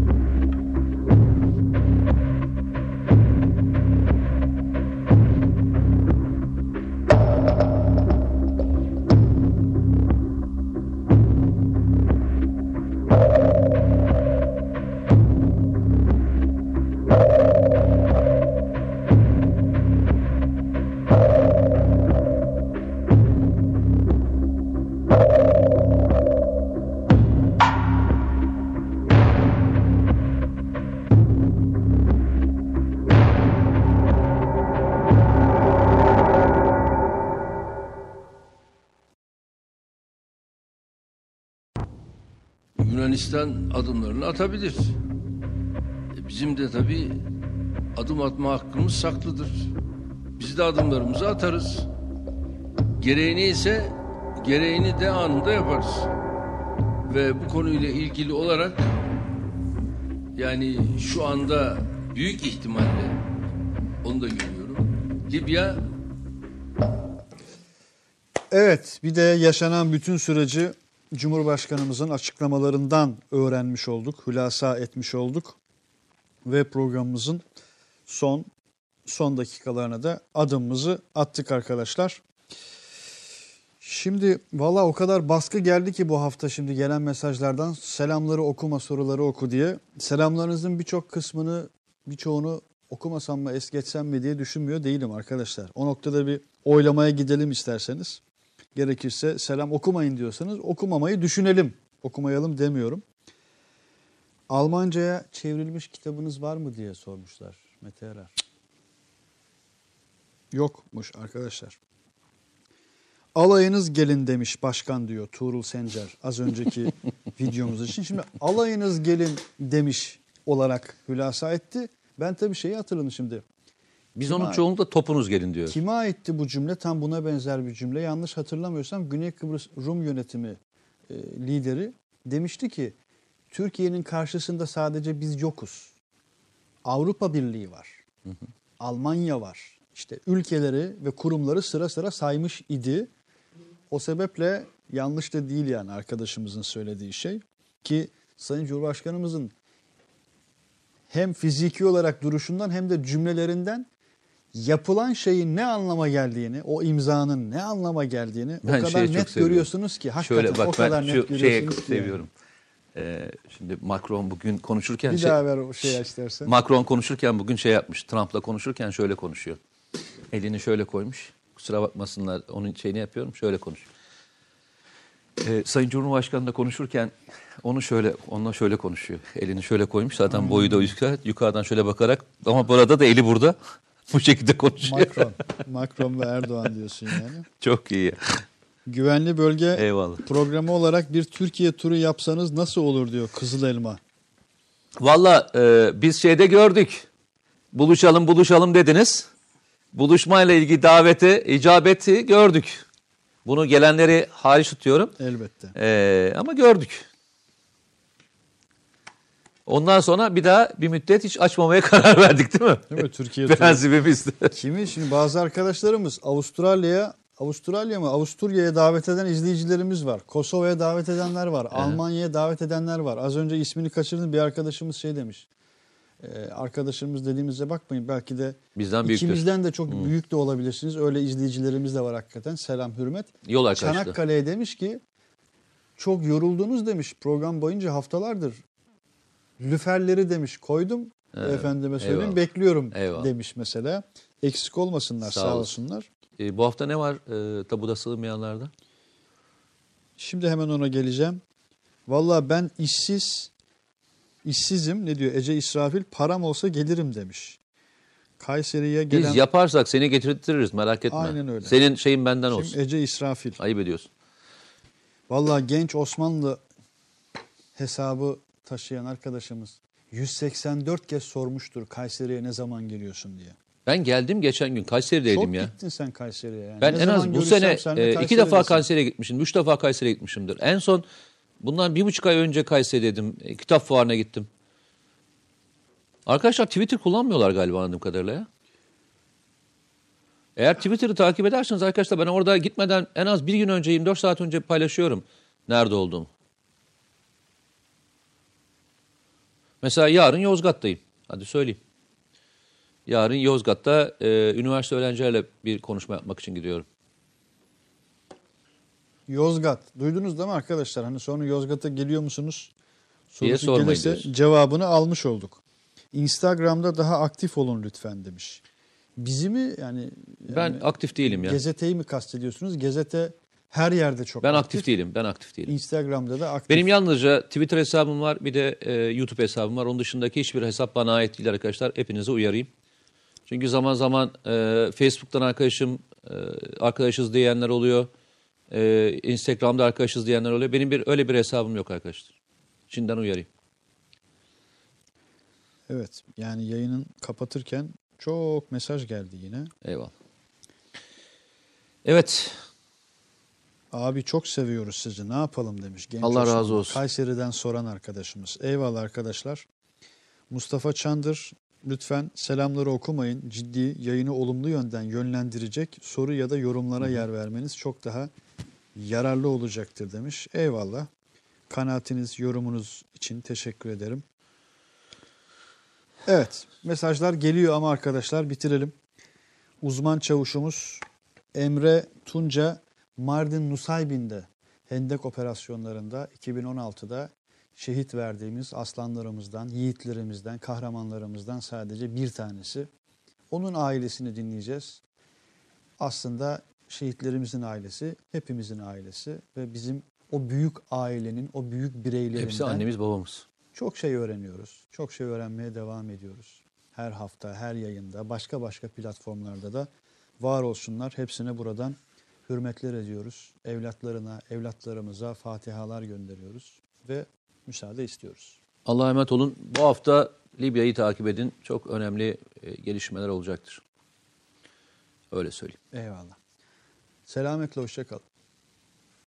Yunanistan adımlarını atabilir. E, Bizim de tabii adım atma hakkımız saklıdır. Biz de adımlarımızı atarız. Gereğini ise gereğini de anında yaparız. Ve bu konuyla ilgili olarak yani şu anda büyük ihtimalle onu da görüyorum. Libya Evet, bir de yaşanan bütün süreci Cumhurbaşkanımızın açıklamalarından öğrenmiş olduk, hülasa etmiş olduk ve programımızın son son dakikalarına da adımımızı attık arkadaşlar. Şimdi valla o kadar baskı geldi ki bu hafta şimdi gelen mesajlardan selamları okuma soruları oku diye. Selamlarınızın birçok kısmını birçoğunu okumasam mı es geçsem mi diye düşünmüyor değilim arkadaşlar. O noktada bir oylamaya gidelim isterseniz. Gerekirse selam okumayın diyorsanız okumamayı düşünelim. Okumayalım demiyorum. Almanca'ya çevrilmiş kitabınız var mı diye sormuşlar Mete Erer. Yokmuş arkadaşlar. Alayınız gelin demiş başkan diyor Tuğrul Sencer az önceki videomuz için. Şimdi alayınız gelin demiş olarak hülasa etti. Ben tabii şeyi hatırladım şimdi. Biz Kime onun ait? çoğunlukla topunuz gelin diyor. Kime aitti bu cümle? Tam buna benzer bir cümle. Yanlış hatırlamıyorsam Güney Kıbrıs Rum yönetimi e, lideri demişti ki Türkiye'nin karşısında sadece biz yokuz. Avrupa Birliği var. Almanya var. İşte ülkeleri ve kurumları sıra sıra saymış idi. O sebeple yanlış da değil yani arkadaşımızın söylediği şey. Ki Sayın Cumhurbaşkanımızın hem fiziki olarak duruşundan hem de cümlelerinden yapılan şeyin ne anlama geldiğini, o imzanın ne anlama geldiğini Ben o kadar net seviyorum. görüyorsunuz ki hakikaten Şöyle bak o kadar ben net şu şeye ki. seviyorum. Ee, şimdi Macron bugün konuşurken Bir şey, daha ver o şeyi istersen. Macron konuşurken bugün şey yapmış. Trump'la konuşurken şöyle konuşuyor. Elini şöyle koymuş. Kusura bakmasınlar onun şeyini yapıyorum. Şöyle konuşuyor. Ee, Sayın Cumhurbaşkanı da konuşurken onu şöyle onunla şöyle konuşuyor. Elini şöyle koymuş. Zaten boyu da yukarı, yukarıdan şöyle bakarak ama burada da eli burada. Bu şekilde konuşuyor. Macron. Macron ve Erdoğan diyorsun yani. Çok iyi. Güvenli bölge Eyvallah. programı olarak bir Türkiye turu yapsanız nasıl olur diyor Kızıl Elma. Valla e, biz şeyde gördük. Buluşalım buluşalım dediniz. Buluşmayla ilgili daveti, icabeti gördük. Bunu gelenleri hariç tutuyorum. Elbette. E, ama gördük. Ondan sonra bir daha bir müddet hiç açmamaya karar verdik değil mi? Değil mi? Türkiye. Prensibimizdi. Kimi? Şimdi bazı arkadaşlarımız Avustralya'ya Avustralya mı? Avusturya'ya davet eden izleyicilerimiz var. Kosova'ya davet edenler var. Almanya'ya davet edenler var. Az önce ismini kaçırdığım bir arkadaşımız şey demiş. Ee, arkadaşlarımız dediğimize bakmayın. Belki de Bizden büyüktür. ikimizden de çok büyük de olabilirsiniz. Öyle izleyicilerimiz de var hakikaten. Selam, hürmet. Yol arkadaşlar. Çanakkale'ye demiş ki çok yoruldunuz demiş program boyunca haftalardır. Lüferleri demiş koydum. Efendime söyleyeyim eyvallah. bekliyorum Eyvallah. demiş mesela. Eksik olmasınlar Sağ sağ, olsun. olsunlar. E, bu hafta ne var e, tabuda sığmayanlarda? Şimdi hemen ona geleceğim. Valla ben işsiz, işsizim ne diyor Ece İsrafil param olsa gelirim demiş. Kayseri'ye gelen Biz yaparsak seni getirtiriz merak etme. Aynen öyle. Senin şeyin benden Kim? olsun. Ece İsrafil. Ayıp ediyorsun. Valla genç Osmanlı hesabı taşıyan arkadaşımız 184 kez sormuştur Kayseri'ye ne zaman geliyorsun diye. Ben geldim geçen gün Kayseri'deydim Çok ya. gittin sen Kayseri'ye yani. Ben Ne en az bu sene e, iki defa. Kayseri'ye gitmişim. Üç defa Kayseri'ye gitmişimdir. En son Bundan bir buçuk ay önce Kayseri'deydim. E, kitap fuarına gittim. Arkadaşlar Twitter kullanmıyorlar galiba anladığım kadarıyla ya. Eğer Twitter'ı takip ederseniz arkadaşlar ben orada gitmeden en az bir gün önce 24 saat önce paylaşıyorum nerede olduğumu. Mesela yarın Yozgat'tayım. Hadi söyleyeyim. Yarın Yozgat'ta e, üniversite öğrencilerle bir konuşma yapmak için gidiyorum. Yozgat. Duydunuz değil mi arkadaşlar? Hani sonra Yozgat'a geliyor musunuz? Sorusu gelirse diyorsun. cevabını almış olduk. Instagram'da daha aktif olun lütfen demiş. Bizi mi yani, Ben yani aktif değilim ya. Gezete'yi mi kastediyorsunuz? Gezete her yerde çok Ben aktif. aktif değilim. Ben aktif değilim. Instagram'da da aktif. Benim yalnızca Twitter hesabım var bir de e, YouTube hesabım var. Onun dışındaki hiçbir hesap bana ait değil arkadaşlar. Hepinizi uyarayım. Çünkü zaman zaman e, Facebook'tan arkadaşım, e, arkadaşız diyenler oluyor. E, Instagram'da arkadaşız diyenler oluyor. Benim bir öyle bir hesabım yok arkadaşlar. Şimdiden uyarayım. Evet yani yayının kapatırken çok mesaj geldi yine. Eyvallah. Evet. Abi çok seviyoruz sizi ne yapalım demiş. Genç Allah Osman. razı olsun. Kayseri'den soran arkadaşımız. Eyvallah arkadaşlar. Mustafa Çandır lütfen selamları okumayın. Ciddi yayını olumlu yönden yönlendirecek soru ya da yorumlara yer vermeniz çok daha yararlı olacaktır demiş. Eyvallah. Kanaatiniz, yorumunuz için teşekkür ederim. Evet, mesajlar geliyor ama arkadaşlar bitirelim. Uzman çavuşumuz Emre Tunca Mardin Nusaybin'de Hendek operasyonlarında 2016'da şehit verdiğimiz aslanlarımızdan, yiğitlerimizden, kahramanlarımızdan sadece bir tanesi. Onun ailesini dinleyeceğiz. Aslında şehitlerimizin ailesi, hepimizin ailesi ve bizim o büyük ailenin, o büyük bireylerinden Hepsi annemiz babamız. çok şey öğreniyoruz. Çok şey öğrenmeye devam ediyoruz. Her hafta, her yayında, başka başka platformlarda da var olsunlar. Hepsine buradan hürmetler ediyoruz. Evlatlarına, evlatlarımıza fatihalar gönderiyoruz ve müsaade istiyoruz. Allah'a emanet olun. Bu hafta Libya'yı takip edin. Çok önemli e, gelişmeler olacaktır. Öyle söyleyeyim. Eyvallah. Selametle hoşça kalın.